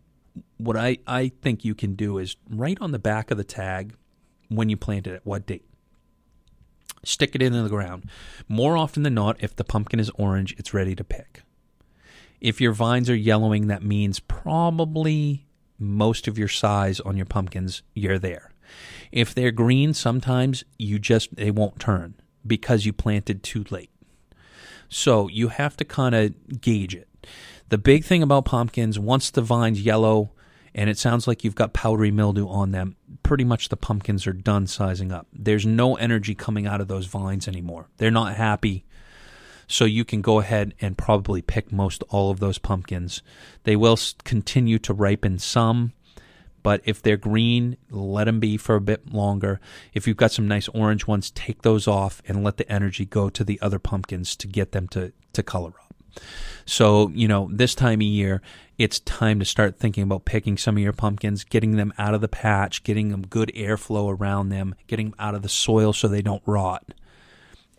what I, I think you can do is right on the back of the tag when you planted it, what date. Stick it into the ground. More often than not, if the pumpkin is orange, it's ready to pick. If your vines are yellowing, that means probably most of your size on your pumpkins, you're there. If they're green, sometimes you just they won't turn because you planted too late. So you have to kind of gauge it. The big thing about pumpkins, once the vine's yellow and it sounds like you've got powdery mildew on them, pretty much the pumpkins are done sizing up. There's no energy coming out of those vines anymore. They're not happy. So you can go ahead and probably pick most all of those pumpkins. They will continue to ripen some but if they're green, let them be for a bit longer. If you've got some nice orange ones, take those off and let the energy go to the other pumpkins to get them to, to color up. So, you know, this time of year, it's time to start thinking about picking some of your pumpkins, getting them out of the patch, getting them good airflow around them, getting them out of the soil so they don't rot.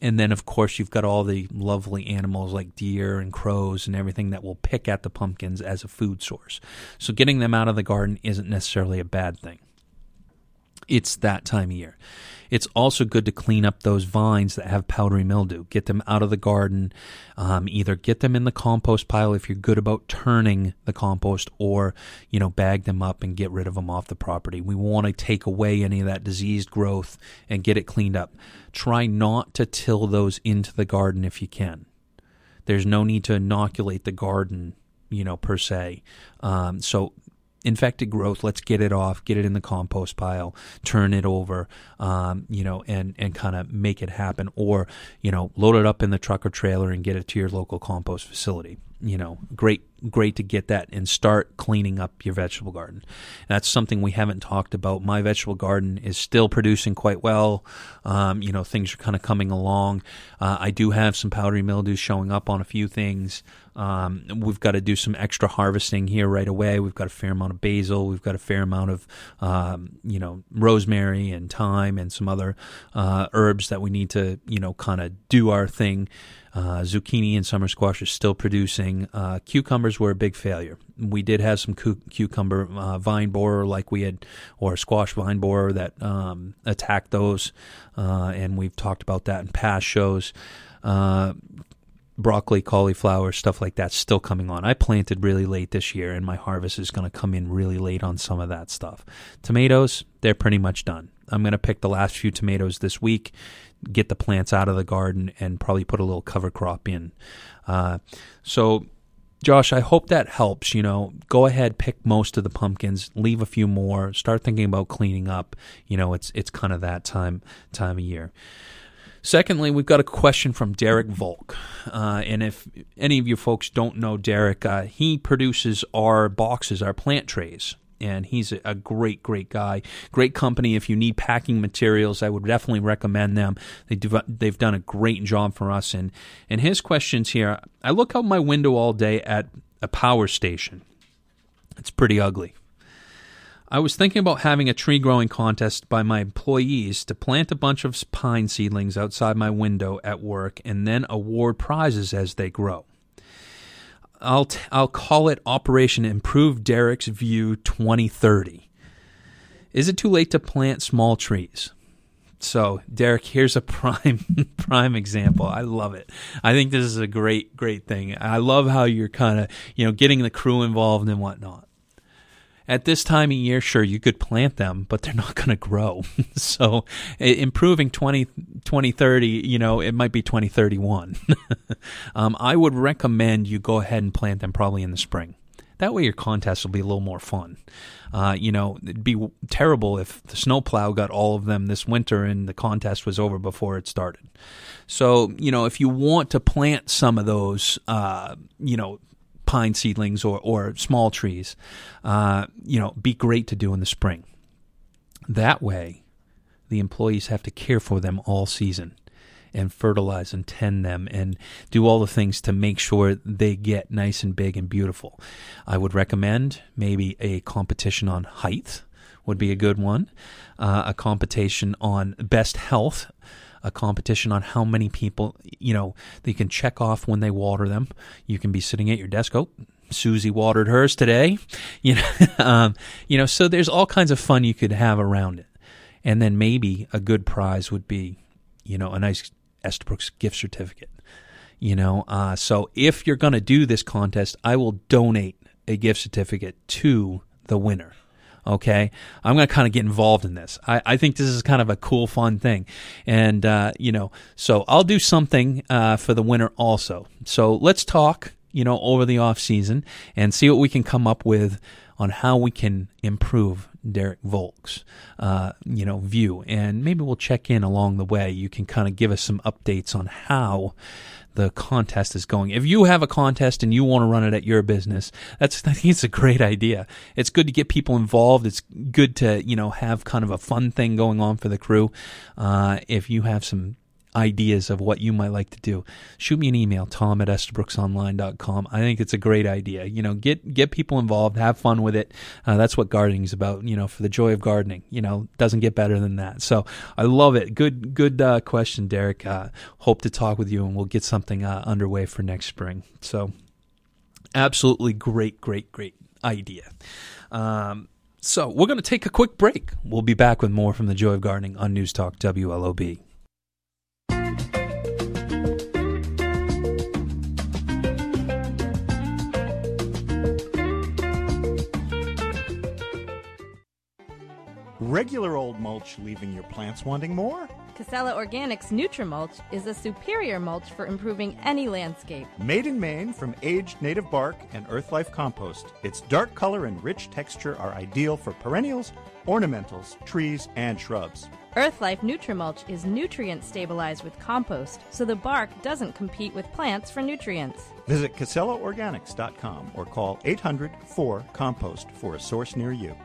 And then, of course, you've got all the lovely animals like deer and crows and everything that will pick at the pumpkins as a food source. So, getting them out of the garden isn't necessarily a bad thing. It's that time of year. It's also good to clean up those vines that have powdery mildew. Get them out of the garden. Um, either get them in the compost pile if you're good about turning the compost, or you know bag them up and get rid of them off the property. We want to take away any of that diseased growth and get it cleaned up. Try not to till those into the garden if you can. There's no need to inoculate the garden you know, per se. Um, so infected growth let's get it off get it in the compost pile turn it over um, you know and and kind of make it happen or you know load it up in the truck or trailer and get it to your local compost facility. You know great great to get that and start cleaning up your vegetable garden that's something we haven't talked about my vegetable garden is still producing quite well um, you know things are kind of coming along uh, i do have some powdery mildew showing up on a few things um, we've got to do some extra harvesting here right away. We've got a fair amount of basil. We've got a fair amount of, um, you know, rosemary and thyme and some other uh, herbs that we need to, you know, kind of do our thing. Uh, zucchini and summer squash are still producing. Uh, cucumbers were a big failure. We did have some cu- cucumber uh, vine borer, like we had, or squash vine borer that um, attacked those, uh, and we've talked about that in past shows. Uh, broccoli, cauliflower, stuff like that still coming on. I planted really late this year, and my harvest is going to come in really late on some of that stuff. Tomatoes, they're pretty much done. I'm going to pick the last few tomatoes this week, get the plants out of the garden, and probably put a little cover crop in. Uh, so, Josh, I hope that helps. You know, go ahead, pick most of the pumpkins, leave a few more, start thinking about cleaning up. You know, it's it's kind of that time time of year. Secondly, we've got a question from Derek Volk. Uh, and if any of you folks don't know Derek, uh, he produces our boxes, our plant trays. And he's a great, great guy. Great company. If you need packing materials, I would definitely recommend them. They do, they've done a great job for us. And, and his questions here I look out my window all day at a power station. It's pretty ugly. I was thinking about having a tree growing contest by my employees to plant a bunch of pine seedlings outside my window at work and then award prizes as they grow. I'll t- I'll call it Operation Improve Derek's View 2030. Is it too late to plant small trees? So, Derek, here's a (laughs) prime prime example. I love it. I think this is a great great thing. I love how you're kind of you know getting the crew involved and whatnot at this time of year, sure, you could plant them, but they're not going to grow. (laughs) so improving 20, 2030, you know, it might be 2031. (laughs) um, I would recommend you go ahead and plant them probably in the spring. That way your contest will be a little more fun. Uh, you know, it'd be terrible if the snowplow got all of them this winter and the contest was over before it started. So, you know, if you want to plant some of those, uh, you know, pine seedlings or, or small trees, uh, you know, be great to do in the spring. That way, the employees have to care for them all season and fertilize and tend them and do all the things to make sure they get nice and big and beautiful. I would recommend maybe a competition on height would be a good one, uh, a competition on best health a competition on how many people, you know, they can check off when they water them. You can be sitting at your desk. Oh, Susie watered hers today. (laughs) You know, um, you know, so there's all kinds of fun you could have around it. And then maybe a good prize would be, you know, a nice Estabrooks gift certificate. You know, uh, so if you're going to do this contest, I will donate a gift certificate to the winner. Okay, I'm going to kind of get involved in this. I, I, think this is kind of a cool, fun thing, and uh, you know, so I'll do something uh, for the winner also. So let's talk, you know, over the off season and see what we can come up with on how we can improve Derek Volk's, uh, you know, view, and maybe we'll check in along the way. You can kind of give us some updates on how the contest is going. If you have a contest and you want to run it at your business, that's (laughs) I think it's a great idea. It's good to get people involved. It's good to you know have kind of a fun thing going on for the crew. Uh, if you have some ideas of what you might like to do, shoot me an email, tom at estabrooksonline.com. I think it's a great idea. You know, get get people involved, have fun with it. Uh, that's what gardening is about, you know, for the joy of gardening. You know, doesn't get better than that. So I love it. Good good uh, question, Derek. Uh, hope to talk with you and we'll get something uh, underway for next spring. So absolutely great, great, great idea. Um, so we're going to take a quick break. We'll be back with more from the Joy of Gardening on News Talk WLOB. Regular old mulch leaving your plants wanting more? Casella Organics Nutrimulch is a superior mulch for improving any landscape. Made in Maine from aged native bark and Earthlife compost, its dark color and rich texture are ideal for perennials, ornamentals, trees, and shrubs. Earthlife Nutrimulch is nutrient stabilized with compost, so the bark doesn't compete with plants for nutrients. Visit CasellaOrganics.com or call 800 4 Compost for a source near you.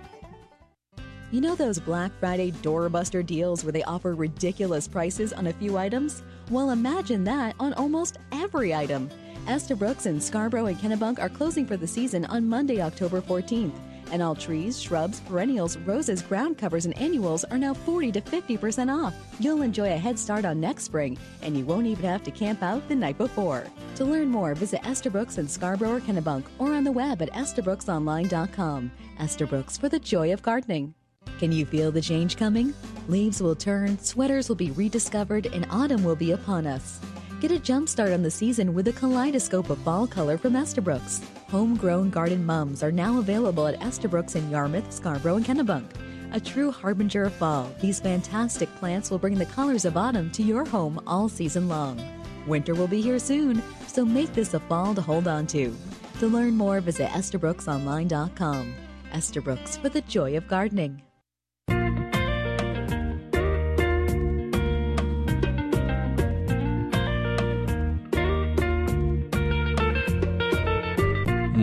You know those Black Friday doorbuster deals where they offer ridiculous prices on a few items? Well, imagine that on almost every item. Estabrooks and Scarborough and Kennebunk are closing for the season on Monday, October 14th. And all trees, shrubs, perennials, roses, ground covers, and annuals are now 40 to 50% off. You'll enjoy a head start on next spring, and you won't even have to camp out the night before. To learn more, visit Estabrooks in Scarborough or Kennebunk or on the web at estabrooksonline.com. Estabrooks for the joy of gardening. Can you feel the change coming? Leaves will turn, sweaters will be rediscovered, and autumn will be upon us. Get a jump start on the season with a kaleidoscope of fall color from Estabrooks. Homegrown garden mums are now available at Estabrooks in Yarmouth, Scarborough, and Kennebunk. A true harbinger of fall, these fantastic plants will bring the colors of autumn to your home all season long. Winter will be here soon, so make this a fall to hold on to. To learn more, visit EstabrookSonline.com. Estabrooks for the joy of gardening.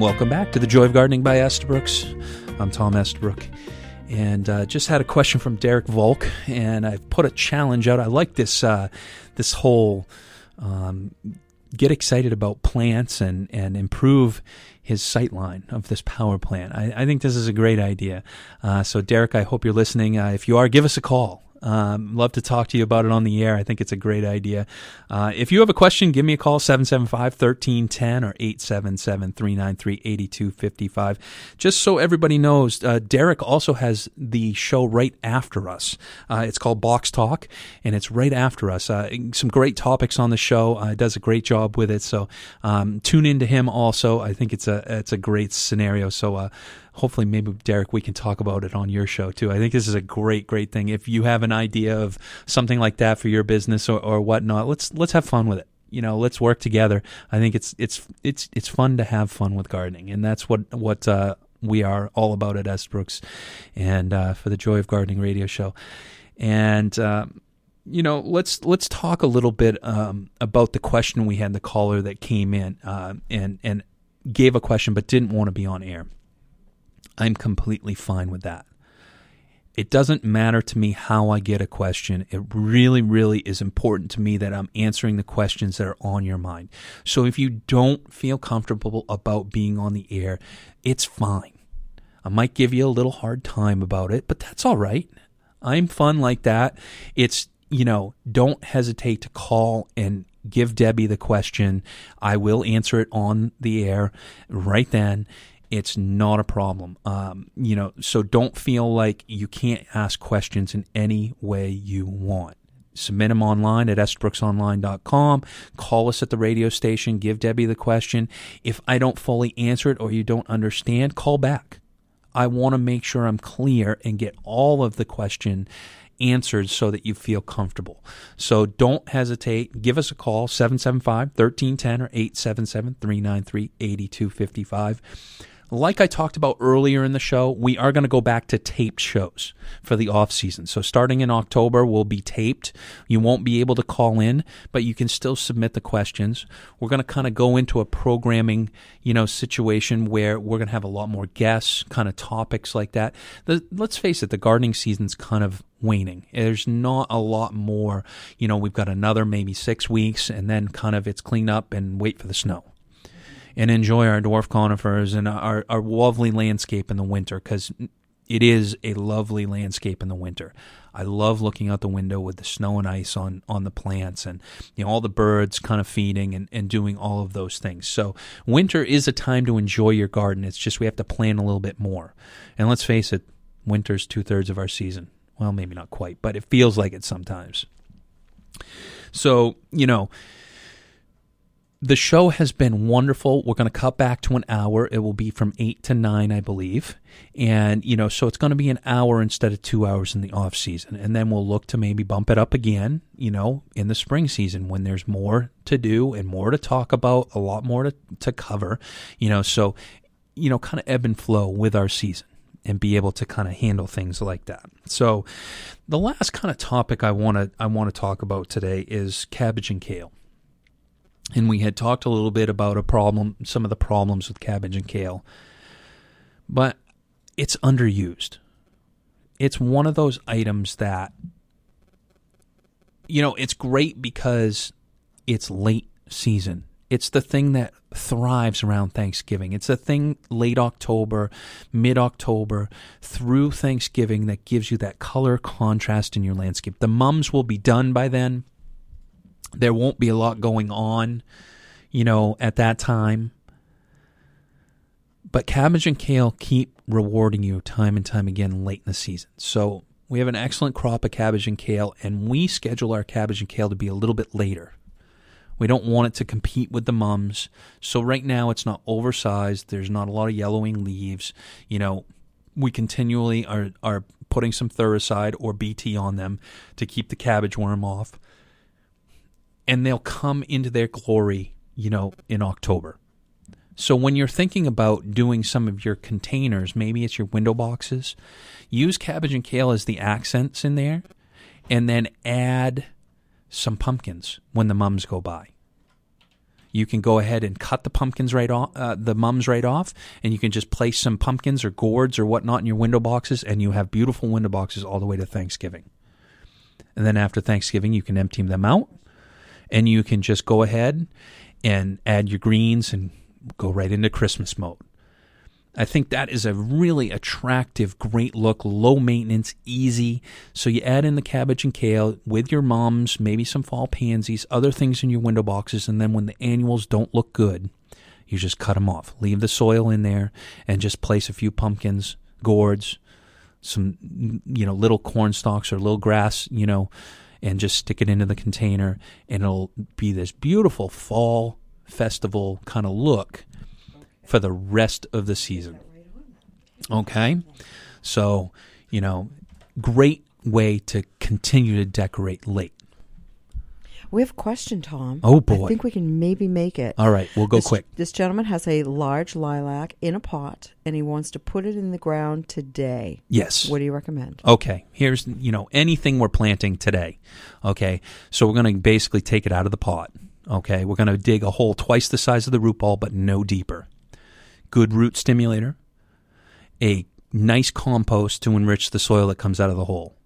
Welcome back to the Joy of Gardening by Estabrooks. I'm Tom Estabrook, and uh, just had a question from Derek Volk, and I've put a challenge out. I like this uh, this whole um, get excited about plants and and improve his sight line of this power plant. I, I think this is a great idea. Uh, so Derek, I hope you're listening. Uh, if you are, give us a call. Um, love to talk to you about it on the air. I think it's a great idea. Uh, if you have a question, give me a call, 775-1310 or 877-393-8255. Just so everybody knows, uh, Derek also has the show right after us. Uh, it's called Box Talk, and it's right after us. Uh, some great topics on the show. Uh, does a great job with it. So um, tune into him also. I think it's a it's a great scenario. So uh, hopefully maybe Derek we can talk about it on your show too. I think this is a great great thing. If you have an idea of something like that for your business or, or whatnot, let's let's have fun with it. You know, let's work together. I think it's it's it's it's fun to have fun with gardening, and that's what what uh, we are all about at Estabrooks, and uh, for the Joy of Gardening radio show, and. Uh, you know, let's let's talk a little bit um, about the question we had. The caller that came in uh, and and gave a question but didn't want to be on air. I'm completely fine with that. It doesn't matter to me how I get a question. It really, really is important to me that I'm answering the questions that are on your mind. So if you don't feel comfortable about being on the air, it's fine. I might give you a little hard time about it, but that's all right. I'm fun like that. It's, you know, don't hesitate to call and give Debbie the question. I will answer it on the air right then it's not a problem. Um, you know, so don't feel like you can't ask questions in any way you want. Submit them online at estabrooksonline.com. Call us at the radio station. Give Debbie the question. If I don't fully answer it or you don't understand, call back. I want to make sure I'm clear and get all of the question answered so that you feel comfortable. So don't hesitate. Give us a call, 775 1310 or 877 393 8255 like I talked about earlier in the show, we are going to go back to taped shows for the off season. So starting in October, we'll be taped. You won't be able to call in, but you can still submit the questions. We're going to kind of go into a programming, you know, situation where we're going to have a lot more guests, kind of topics like that. The, let's face it, the gardening season's kind of waning. There's not a lot more. You know, we've got another maybe six weeks, and then kind of it's clean up and wait for the snow and enjoy our dwarf conifers and our, our lovely landscape in the winter because it is a lovely landscape in the winter. I love looking out the window with the snow and ice on, on the plants and you know all the birds kind of feeding and, and doing all of those things. So winter is a time to enjoy your garden. It's just we have to plan a little bit more. And let's face it, winter's two thirds of our season. Well, maybe not quite, but it feels like it sometimes. So, you know, the show has been wonderful. We're going to cut back to an hour. It will be from 8 to 9, I believe. And, you know, so it's going to be an hour instead of two hours in the off season. And then we'll look to maybe bump it up again, you know, in the spring season when there's more to do and more to talk about, a lot more to, to cover, you know, so, you know, kind of ebb and flow with our season and be able to kind of handle things like that. So the last kind of topic I want to I want to talk about today is cabbage and kale and we had talked a little bit about a problem, some of the problems with cabbage and kale, but it's underused. It's one of those items that, you know, it's great because it's late season It's the thing that thrives around Thanksgiving. It's the thing late October, mid October, through Thanksgiving that gives you that color contrast in your landscape. The mums will be done by then. There won't be a lot going on, you know, at that time. But cabbage and kale keep rewarding you time and time again late in the season. So we have an excellent crop of cabbage and kale, and we schedule our cabbage and kale to be a little bit later. We don't want it to compete with the mums. So right now it's not oversized. There's not a lot of yellowing leaves. You know, we continually are, are putting some Thuricide or BT on them to keep the cabbage worm off. And they'll come into their glory, you know, in October. So when you're thinking about doing some of your containers, maybe it's your window boxes, use cabbage and kale as the accents in there and then add some pumpkins when the mums go by. You can go ahead and cut the pumpkins right off, uh, the mums right off, and you can just place some pumpkins or gourds or whatnot in your window boxes, and you have beautiful window boxes all the way to Thanksgiving. And then after Thanksgiving, you can empty them out, and you can just go ahead and add your greens and go right into Christmas mode. I think that is a really attractive, great look, low maintenance, easy. So you add in the cabbage and kale with your mums, maybe some fall pansies, other things in your window boxes, and then when the annuals don't look good, you just cut them off. Leave the soil in there and just place a few pumpkins, gourds, some you know little corn stalks or little grass, you know, and just stick it into the container, and it'll be this beautiful fall festival kind of look for the rest of the season. Okay? So, you know, great way to continue to decorate late. We have a question, Tom. Oh, boy. I think we can maybe make it. All right, we'll go This- quick. This gentleman has a large lilac in a pot, and he wants to put it in the ground today. Yes. What do you recommend? Okay, here's you know anything we're planting today. Okay, so we're going to basically take it out of the pot. Okay, we're going to dig a hole twice the size of the root ball, but no deeper. Good root stimulator, a nice compost to enrich the soil that comes out of the hole.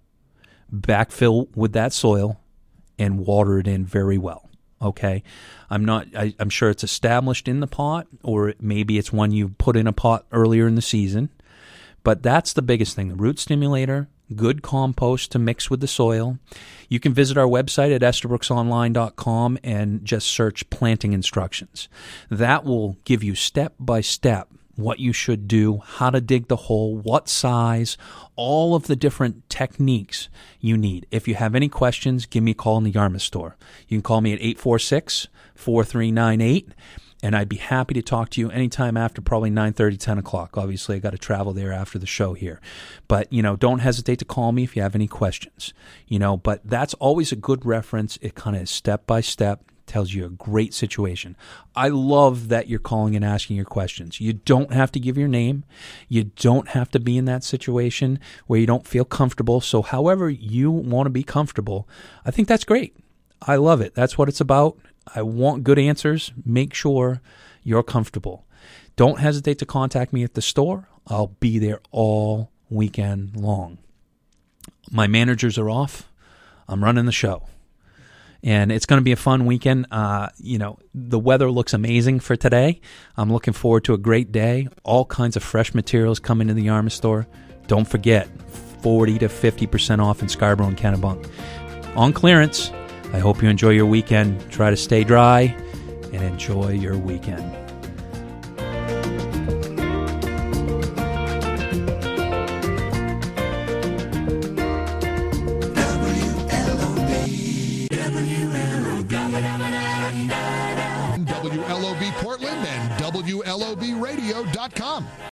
Backfill with that soil and water it in very well. Okay, I'm not. I, I'm sure it's established in the pot, or maybe it's one you put in a pot earlier in the season. But that's the biggest thing the root stimulator, good compost to mix with the soil. You can visit our website at estabrooksonline.com and just search planting instructions. That will give you step by step what you should do, how to dig the hole, what size, all of the different techniques you need. If you have any questions, give me a call in the Yarmouth store. You can call me at 846 4398 and I'd be happy to talk to you anytime after probably 9:30 10 o'clock. Obviously, I got to travel there after the show here. But, you know, don't hesitate to call me if you have any questions. You know, but that's always a good reference. It kind of step by step tells you a great situation. I love that you're calling and asking your questions. You don't have to give your name. You don't have to be in that situation where you don't feel comfortable. So however you want to be comfortable, I think that's great. I love it. That's what it's about. I want good answers. Make sure you're comfortable. Don't hesitate to contact me at the store. I'll be there all weekend long. My managers are off. I'm running the show. And it's going to be a fun weekend. Uh, you know, the weather looks amazing for today. I'm looking forward to a great day. All kinds of fresh materials coming to the Yarmouth store. Don't forget, 40 to 50% off in Scarborough and Kennebunk. On clearance. I hope you enjoy your weekend. Try to stay dry and enjoy your weekend.